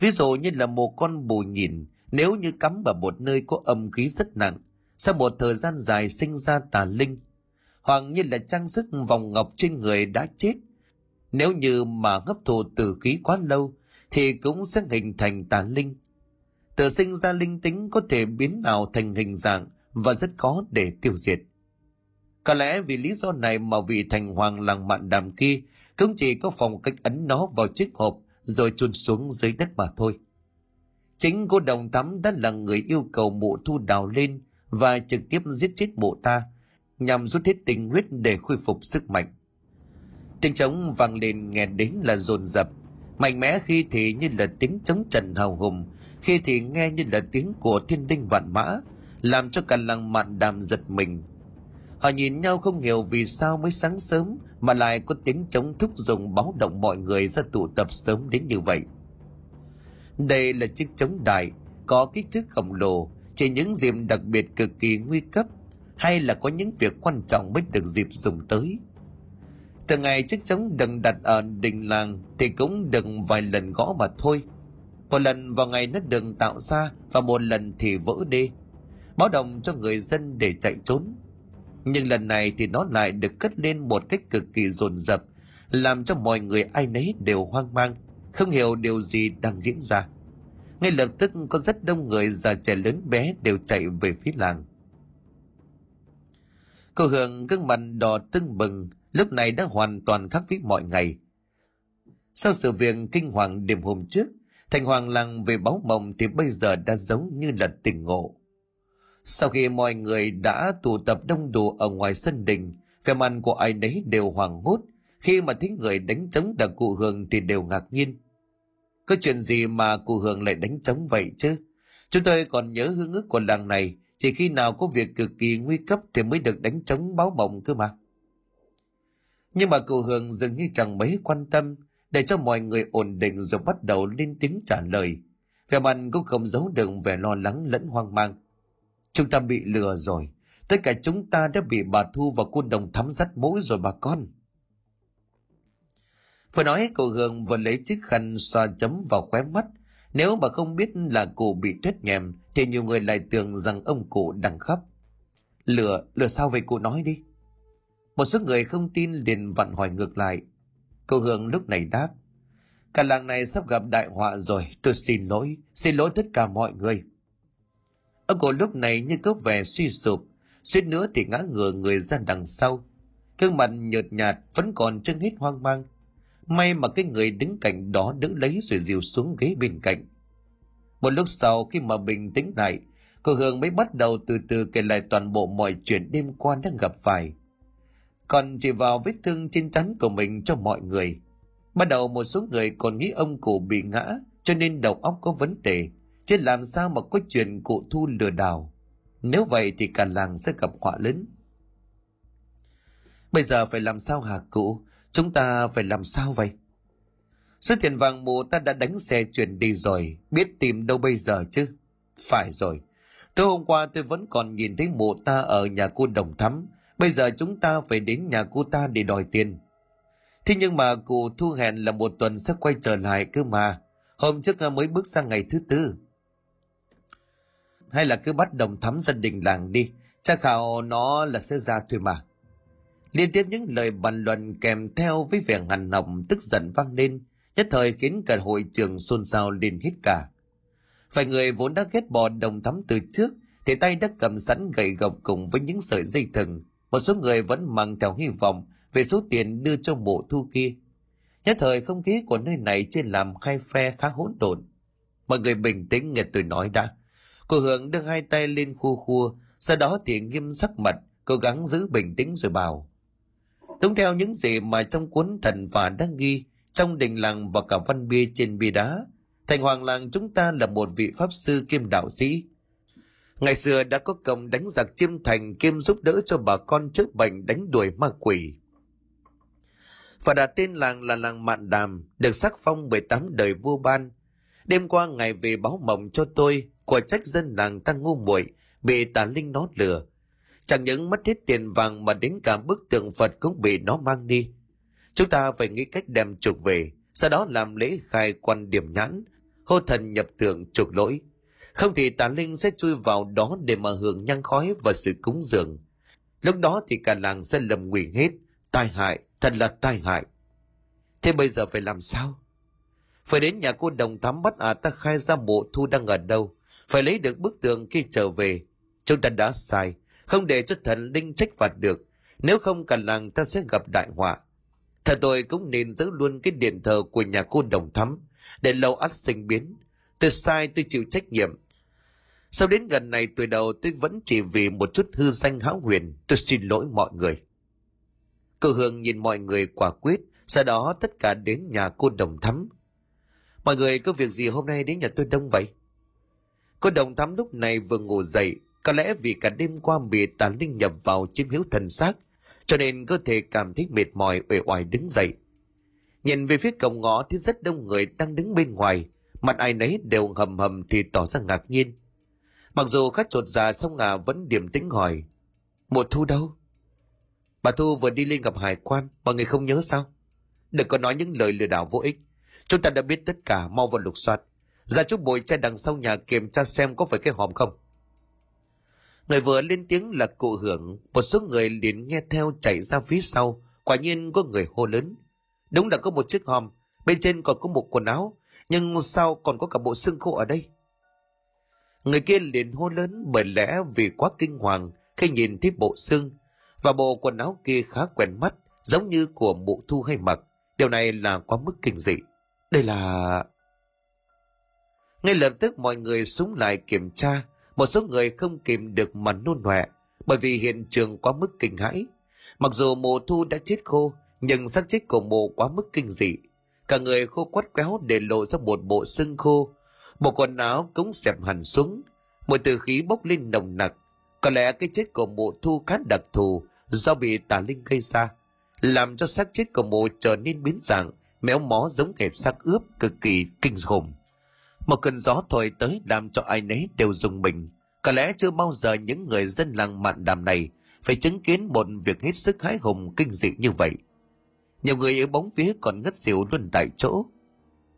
Ví dụ như là một con bù nhìn, nếu như cắm vào một nơi có âm khí rất nặng, sau một thời gian dài sinh ra tà linh, hoặc như là trang sức vòng ngọc trên người đã chết. Nếu như mà hấp thụ tử khí quá lâu, thì cũng sẽ hình thành tà linh. Tự sinh ra linh tính có thể biến nào thành hình dạng và rất khó để tiêu diệt. Có lẽ vì lý do này mà vị thành hoàng làng mạn đàm kia cũng chỉ có phòng cách ấn nó vào chiếc hộp rồi chôn xuống dưới đất mà thôi. Chính cô đồng tắm đã là người yêu cầu mụ thu đào lên và trực tiếp giết chết mụ ta nhằm rút hết tình huyết để khôi phục sức mạnh. Tiếng trống vang lên nghe đến là dồn dập, mạnh mẽ khi thì như là tiếng trống trần hào hùng, khi thì nghe như là tiếng của thiên đinh vạn mã, làm cho cả làng mạn đàm giật mình. Họ nhìn nhau không hiểu vì sao mới sáng sớm mà lại có tiếng chống thúc dùng báo động mọi người ra tụ tập sớm đến như vậy. Đây là chiếc chống đại, có kích thước khổng lồ, chỉ những dịp đặc biệt cực kỳ nguy cấp hay là có những việc quan trọng mới được dịp dùng tới. Từ ngày chiếc trống đừng đặt ở đình làng thì cũng đừng vài lần gõ mà thôi. Một lần vào ngày nó đừng tạo ra và một lần thì vỡ đi. Báo động cho người dân để chạy trốn. Nhưng lần này thì nó lại được cất lên một cách cực kỳ dồn dập, làm cho mọi người ai nấy đều hoang mang, không hiểu điều gì đang diễn ra. Ngay lập tức có rất đông người già trẻ lớn bé đều chạy về phía làng. Cô Hương gương mặt đỏ tưng bừng, lúc này đã hoàn toàn khác với mọi ngày. Sau sự việc kinh hoàng đêm hôm trước, thành hoàng làng về báo mộng thì bây giờ đã giống như là tình ngộ. Sau khi mọi người đã tụ tập đông đủ ở ngoài sân đình, vẻ mặt của ai nấy đều hoảng hốt, khi mà thấy người đánh trống là cụ hường thì đều ngạc nhiên. Có chuyện gì mà cụ hường lại đánh trống vậy chứ? Chúng tôi còn nhớ hương ước của làng này, chỉ khi nào có việc cực kỳ nguy cấp thì mới được đánh trống báo mộng cơ mà. Nhưng mà cụ hường dường như chẳng mấy quan tâm, để cho mọi người ổn định rồi bắt đầu lên tiếng trả lời. Vẻ mặt cũng không giấu được vẻ lo lắng lẫn hoang mang. Chúng ta bị lừa rồi. Tất cả chúng ta đã bị bà Thu và cô đồng thắm dắt mũi rồi bà con. Vừa nói cô Hương vừa lấy chiếc khăn xoa chấm vào khóe mắt. Nếu mà không biết là cụ bị tuyết nhèm thì nhiều người lại tưởng rằng ông cụ đang khóc. Lừa, lừa sao vậy cụ nói đi. Một số người không tin liền vặn hỏi ngược lại. Cô Hương lúc này đáp. Cả làng này sắp gặp đại họa rồi, tôi xin lỗi, xin lỗi tất cả mọi người. Ông cụ lúc này như có vẻ suy sụp, suýt nữa thì ngã ngửa người ra đằng sau. Cương mặt nhợt nhạt vẫn còn chân hết hoang mang. May mà cái người đứng cạnh đó đỡ lấy rồi dìu xuống ghế bên cạnh. Một lúc sau khi mà bình tĩnh lại, cô Hương mới bắt đầu từ từ kể lại toàn bộ mọi chuyện đêm qua đang gặp phải. Còn chỉ vào vết thương trên chắn của mình cho mọi người. Bắt đầu một số người còn nghĩ ông cụ bị ngã cho nên đầu óc có vấn đề chứ làm sao mà có chuyện cụ thu lừa đảo? Nếu vậy thì cả làng sẽ gặp họa lớn. Bây giờ phải làm sao hả cụ? Chúng ta phải làm sao vậy? Số tiền vàng mù ta đã đánh xe chuyển đi rồi. Biết tìm đâu bây giờ chứ? Phải rồi. Tối hôm qua tôi vẫn còn nhìn thấy mụ ta ở nhà cô đồng thắm. Bây giờ chúng ta phải đến nhà cô ta để đòi tiền. Thế nhưng mà cụ thu hẹn là một tuần sẽ quay trở lại cơ mà. Hôm trước mới bước sang ngày thứ tư hay là cứ bắt đồng thắm dân đình làng đi. Chắc khảo nó là sẽ ra thôi mà. Liên tiếp những lời bàn luận kèm theo với vẻ hằn học tức giận vang lên. Nhất thời khiến cả hội trường xôn xao lên hết cả. Phải người vốn đã ghét bỏ đồng thắm từ trước, thì tay đã cầm sẵn gậy gộc cùng với những sợi dây thừng. Một số người vẫn mang theo hy vọng về số tiền đưa cho mộ thu kia. Nhất thời không khí của nơi này trên làm hai phe khá hỗn độn. Mọi người bình tĩnh nghe tôi nói đã. Cô Hương đưa hai tay lên khu khu sau đó thì nghiêm sắc mặt, cố gắng giữ bình tĩnh rồi bảo. Đúng theo những gì mà trong cuốn thần và đang ghi, trong đình làng và cả văn bia trên bia đá, thành hoàng làng chúng ta là một vị pháp sư kiêm đạo sĩ. Ngày xưa đã có công đánh giặc chiêm thành kiêm giúp đỡ cho bà con trước bệnh đánh đuổi ma quỷ. Và đặt tên làng là làng Mạn Đàm, được sắc phong 18 đời vua ban. Đêm qua ngày về báo mộng cho tôi, của trách dân làng ta ngu muội bị tà linh nó lừa. Chẳng những mất hết tiền vàng mà đến cả bức tượng Phật cũng bị nó mang đi. Chúng ta phải nghĩ cách đem chuộc về, sau đó làm lễ khai quan điểm nhãn, hô thần nhập tượng chuộc lỗi. Không thì tà linh sẽ chui vào đó để mà hưởng nhang khói và sự cúng dường. Lúc đó thì cả làng sẽ lầm nguy hết, tai hại, thật là tai hại. Thế bây giờ phải làm sao? Phải đến nhà cô đồng thắm bắt à ta khai ra mộ thu đang ở đâu. Phải lấy được bức tường khi trở về. Chúng ta đã sai, không để cho thần linh trách phạt được. Nếu không cả làng ta sẽ gặp đại họa. Thật tôi cũng nên giữ luôn cái điện thờ của nhà cô đồng thắm, để lâu ắt sinh biến. Tôi sai tôi chịu trách nhiệm. Sau đến gần này tuổi đầu tôi vẫn chỉ vì một chút hư danh hão huyền, tôi xin lỗi mọi người. Cô Hương nhìn mọi người quả quyết, sau đó tất cả đến nhà cô đồng thắm. Mọi người có việc gì hôm nay đến nhà tôi đông vậy? Cô đồng thắm lúc này vừa ngủ dậy, có lẽ vì cả đêm qua bị tà linh nhập vào chiếm hiếu thần xác, cho nên cơ thể cảm thấy mệt mỏi uể oải đứng dậy. Nhìn về phía cổng ngõ thì rất đông người đang đứng bên ngoài, mặt ai nấy đều hầm hầm thì tỏ ra ngạc nhiên. Mặc dù khách trột già dạ xong ngà vẫn điềm tĩnh hỏi, Mùa thu đâu? Bà Thu vừa đi lên gặp hải quan, mọi người không nhớ sao? Đừng có nói những lời lừa đảo vô ích. Chúng ta đã biết tất cả, mau vào lục soát. Ra chút bụi che đằng sau nhà kiểm tra xem có phải cái hòm không. Người vừa lên tiếng là cụ hưởng, một số người liền nghe theo chạy ra phía sau, quả nhiên có người hô lớn. Đúng là có một chiếc hòm, bên trên còn có một quần áo, nhưng sao còn có cả bộ xương khô ở đây? Người kia liền hô lớn bởi lẽ vì quá kinh hoàng khi nhìn thấy bộ xương, và bộ quần áo kia khá quen mắt, giống như của mụ thu hay mặc. Điều này là quá mức kinh dị. Đây là... Ngay lập tức mọi người súng lại kiểm tra, một số người không kìm được mà nôn nọe, bởi vì hiện trường quá mức kinh hãi. Mặc dù mùa thu đã chết khô, nhưng xác chết của mộ quá mức kinh dị. Cả người khô quắt quéo để lộ ra một bộ xương khô, bộ quần áo cũng xẹp hẳn xuống, một từ khí bốc lên nồng nặc. Có lẽ cái chết của mộ thu khá đặc thù do bị tà linh gây ra, làm cho xác chết của mộ trở nên biến dạng, méo mó giống hệt xác ướp cực kỳ kinh khủng. Một cơn gió thổi tới làm cho ai nấy đều dùng mình. Có lẽ chưa bao giờ những người dân làng mạn đàm này phải chứng kiến một việc hết sức hái hùng kinh dị như vậy. Nhiều người ở bóng phía còn ngất xỉu luôn tại chỗ.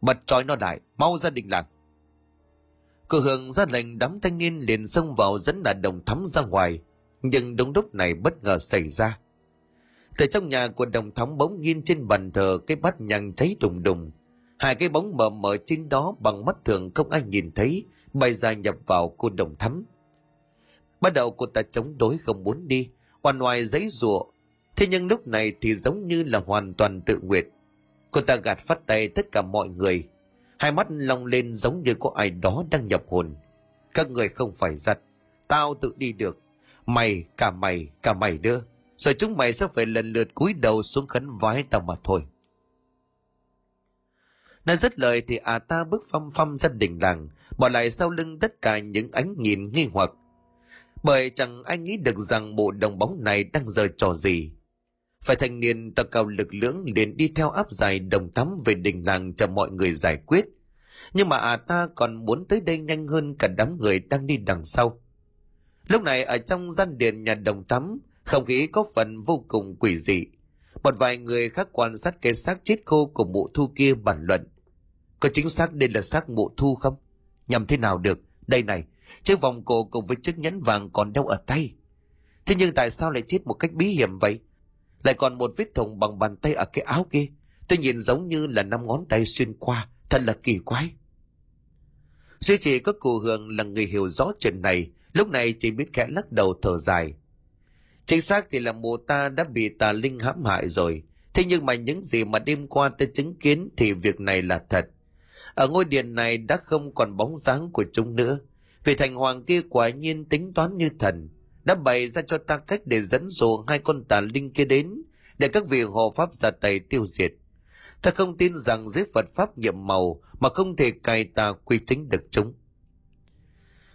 Bật trói nó đại, mau ra đình làng. Cô Hương ra lệnh đám thanh niên liền xông vào dẫn là đồng thắm ra ngoài. Nhưng đúng lúc này bất ngờ xảy ra. Từ trong nhà của đồng thắm bỗng nhiên trên bàn thờ cái bát nhang cháy đùng đùng. Hai cái bóng mờ mờ trên đó bằng mắt thường không ai nhìn thấy, bay ra nhập vào cô đồng thắm. Bắt đầu cô ta chống đối không muốn đi, hoàn ngoài giấy rụa. Thế nhưng lúc này thì giống như là hoàn toàn tự nguyện. Cô ta gạt phát tay tất cả mọi người. Hai mắt long lên giống như có ai đó đang nhập hồn. Các người không phải giật. Tao tự đi được. Mày, cả mày, cả mày đưa. Rồi chúng mày sẽ phải lần lượt cúi đầu xuống khấn vái tao mà thôi. Đã dứt lời thì à ta bước phong phong ra đỉnh làng, bỏ lại sau lưng tất cả những ánh nhìn nghi hoặc. Bởi chẳng ai nghĩ được rằng bộ đồng bóng này đang giờ trò gì. Phải thanh niên tập cao lực lưỡng liền đi theo áp dài đồng tắm về đỉnh làng cho mọi người giải quyết. Nhưng mà à ta còn muốn tới đây nhanh hơn cả đám người đang đi đằng sau. Lúc này ở trong gian điện nhà đồng tắm không khí có phần vô cùng quỷ dị. Một vài người khác quan sát cái xác chết khô của mụ thu kia bàn luận. Có chính xác đây là xác mộ thu không? Nhằm thế nào được? Đây này, chiếc vòng cổ cùng với chiếc nhẫn vàng còn đeo ở tay. Thế nhưng tại sao lại chết một cách bí hiểm vậy? Lại còn một vết thùng bằng bàn tay ở cái áo kia. Tôi nhìn giống như là năm ngón tay xuyên qua. Thật là kỳ quái. Duy chỉ có cụ Hường là người hiểu rõ chuyện này. Lúc này chỉ biết khẽ lắc đầu thở dài. Chính xác thì là mụ ta đã bị tà linh hãm hại rồi. Thế nhưng mà những gì mà đêm qua ta chứng kiến thì việc này là thật. Ở ngôi điện này đã không còn bóng dáng của chúng nữa. Vì thành hoàng kia quả nhiên tính toán như thần, đã bày ra cho ta cách để dẫn dụ hai con tà linh kia đến, để các vị hộ pháp ra tay tiêu diệt. Ta không tin rằng dưới Phật Pháp nhiệm màu mà không thể cài tà quy chính được chúng.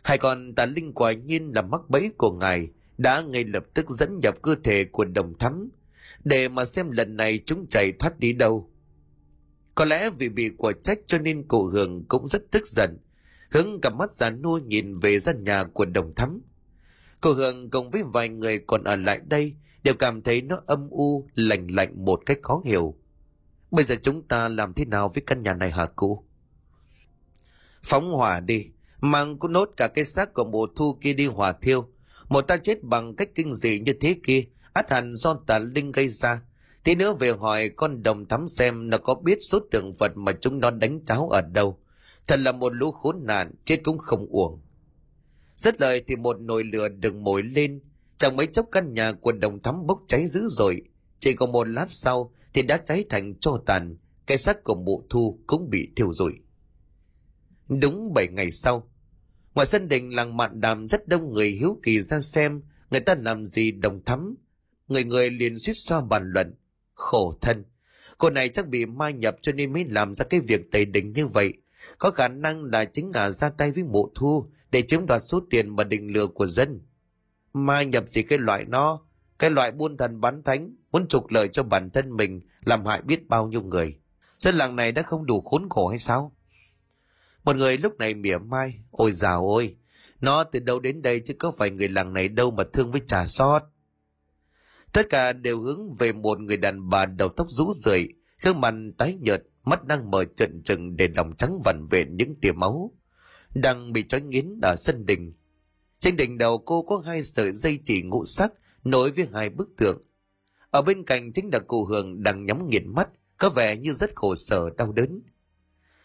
Hai con tà linh quả nhiên là mắc bẫy của ngài, đã ngay lập tức dẫn nhập cơ thể của đồng thắm, để mà xem lần này chúng chạy thoát đi đâu. Có lẽ vì bị quả trách cho nên cụ Hường cũng rất tức giận. Hướng cặp mắt già nua nhìn về gian nhà của đồng thắm. Cô Hương cùng với vài người còn ở lại đây đều cảm thấy nó âm u, lạnh lạnh một cách khó hiểu. Bây giờ chúng ta làm thế nào với căn nhà này hả cô? Phóng hỏa đi, mang cũng nốt cả cái xác của mùa thu kia đi hỏa thiêu. Một ta chết bằng cách kinh dị như thế kia, át hẳn do tà linh gây ra. Tí nữa về hỏi con đồng thắm xem nó có biết số tượng vật mà chúng nó đánh cháo ở đâu. Thật là một lũ khốn nạn, chết cũng không uổng. Rất lời thì một nồi lửa đừng mồi lên, chẳng mấy chốc căn nhà của đồng thắm bốc cháy dữ dội. Chỉ còn một lát sau thì đã cháy thành tro tàn, cái xác của mụ thu cũng bị thiêu rụi. Đúng bảy ngày sau, ngoài sân đình làng mạn đàm rất đông người hiếu kỳ ra xem người ta làm gì đồng thắm. Người người liền suýt xoa bàn luận. Khổ thân, cô này chắc bị ma nhập cho nên mới làm ra cái việc tẩy đỉnh như vậy. Có khả năng là chính là ra tay với mụ thu để chiếm đoạt số tiền mà định lừa của dân. Ma nhập gì cái loại nó, cái loại buôn thần bán thánh, muốn trục lợi cho bản thân mình, làm hại biết bao nhiêu người. Dân làng này đã không đủ khốn khổ hay sao? Một người lúc này mỉa mai, ôi dào ôi, nó từ đâu đến đây chứ có phải người làng này đâu mà thương với trà sót. Tất cả đều hướng về một người đàn bà đầu tóc rũ rượi, gương mặt tái nhợt, mắt đang mở trận trừng để lòng trắng vằn vện những tia máu. Đang bị trói nghiến ở sân đình. Trên đỉnh đầu cô có hai sợi dây chỉ ngũ sắc nối với hai bức tượng. Ở bên cạnh chính là cụ Hường đang nhắm nghiền mắt, có vẻ như rất khổ sở đau đớn.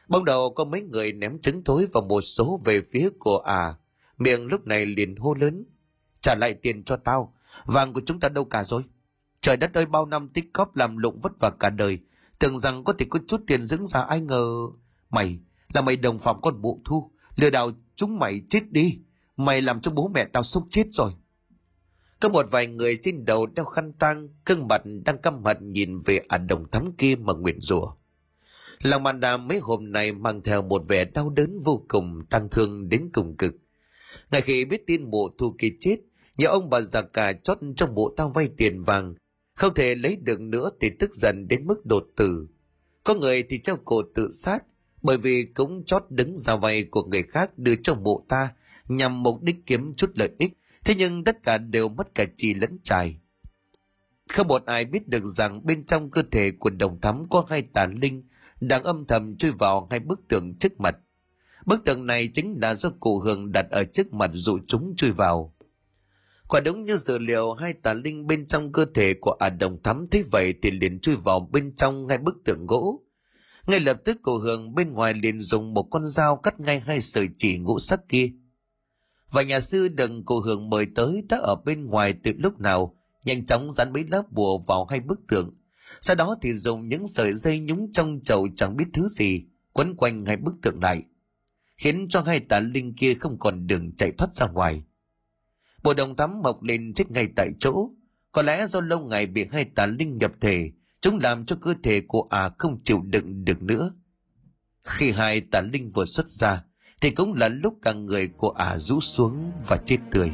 Ban đầu có mấy người ném trứng thối vào một số về phía của à, miệng lúc này liền hô lớn. Trả lại tiền cho tao, vàng của chúng ta đâu cả rồi. Trời đất ơi bao năm tích cóp làm lụng vất vả cả đời, tưởng rằng có thể có chút tiền dưỡng ra ai ngờ. Mày, là mày đồng phạm con bộ thu, lừa đảo chúng mày chết đi. Mày làm cho bố mẹ tao sốc chết rồi. Có một vài người trên đầu đeo khăn tang, cưng mặt đang căm hận nhìn về ả đồng thắm kia mà nguyện rủa. Lòng màn đàm mấy hôm nay mang theo một vẻ đau đớn vô cùng tăng thương đến cùng cực. Ngay khi biết tin mộ thu kia chết, nhà ông bà già cả chót trong bộ tao vay tiền vàng, không thể lấy được nữa thì tức giận đến mức đột tử. Có người thì treo cổ tự sát, bởi vì cũng chót đứng ra vay của người khác đưa cho bộ ta nhằm mục đích kiếm chút lợi ích, thế nhưng tất cả đều mất cả chi lẫn trài. Không một ai biết được rằng bên trong cơ thể của đồng thắm có hai tàn linh đang âm thầm chui vào hai bức tượng trước mặt. Bức tượng này chính là do cụ Hường đặt ở trước mặt dụ chúng chui vào. Quả đúng như dự liệu hai tà linh bên trong cơ thể của ả đồng thắm thấy vậy thì liền chui vào bên trong ngay bức tượng gỗ. Ngay lập tức cổ hưởng bên ngoài liền dùng một con dao cắt ngay hai sợi chỉ ngũ sắc kia. Và nhà sư đừng cổ hưởng mời tới đã ở bên ngoài từ lúc nào, nhanh chóng dán mấy lá bùa vào hai bức tượng sau đó thì dùng những sợi dây nhúng trong chậu chẳng biết thứ gì, quấn quanh hai bức tượng lại, khiến cho hai tà linh kia không còn đường chạy thoát ra ngoài. Bộ đồng tắm mọc lên chết ngay tại chỗ, có lẽ do lâu ngày bị hai tà linh nhập thể, chúng làm cho cơ thể của ả à không chịu đựng được nữa. Khi hai tà linh vừa xuất ra, thì cũng là lúc cả người của ả à rũ xuống và chết tươi.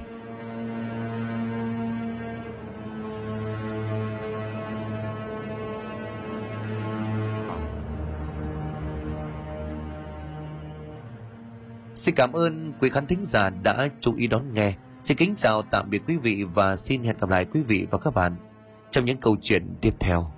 Xin cảm ơn quý khán thính giả đã chú ý đón nghe. Xin kính chào tạm biệt quý vị và xin hẹn gặp lại quý vị và các bạn trong những câu chuyện tiếp theo.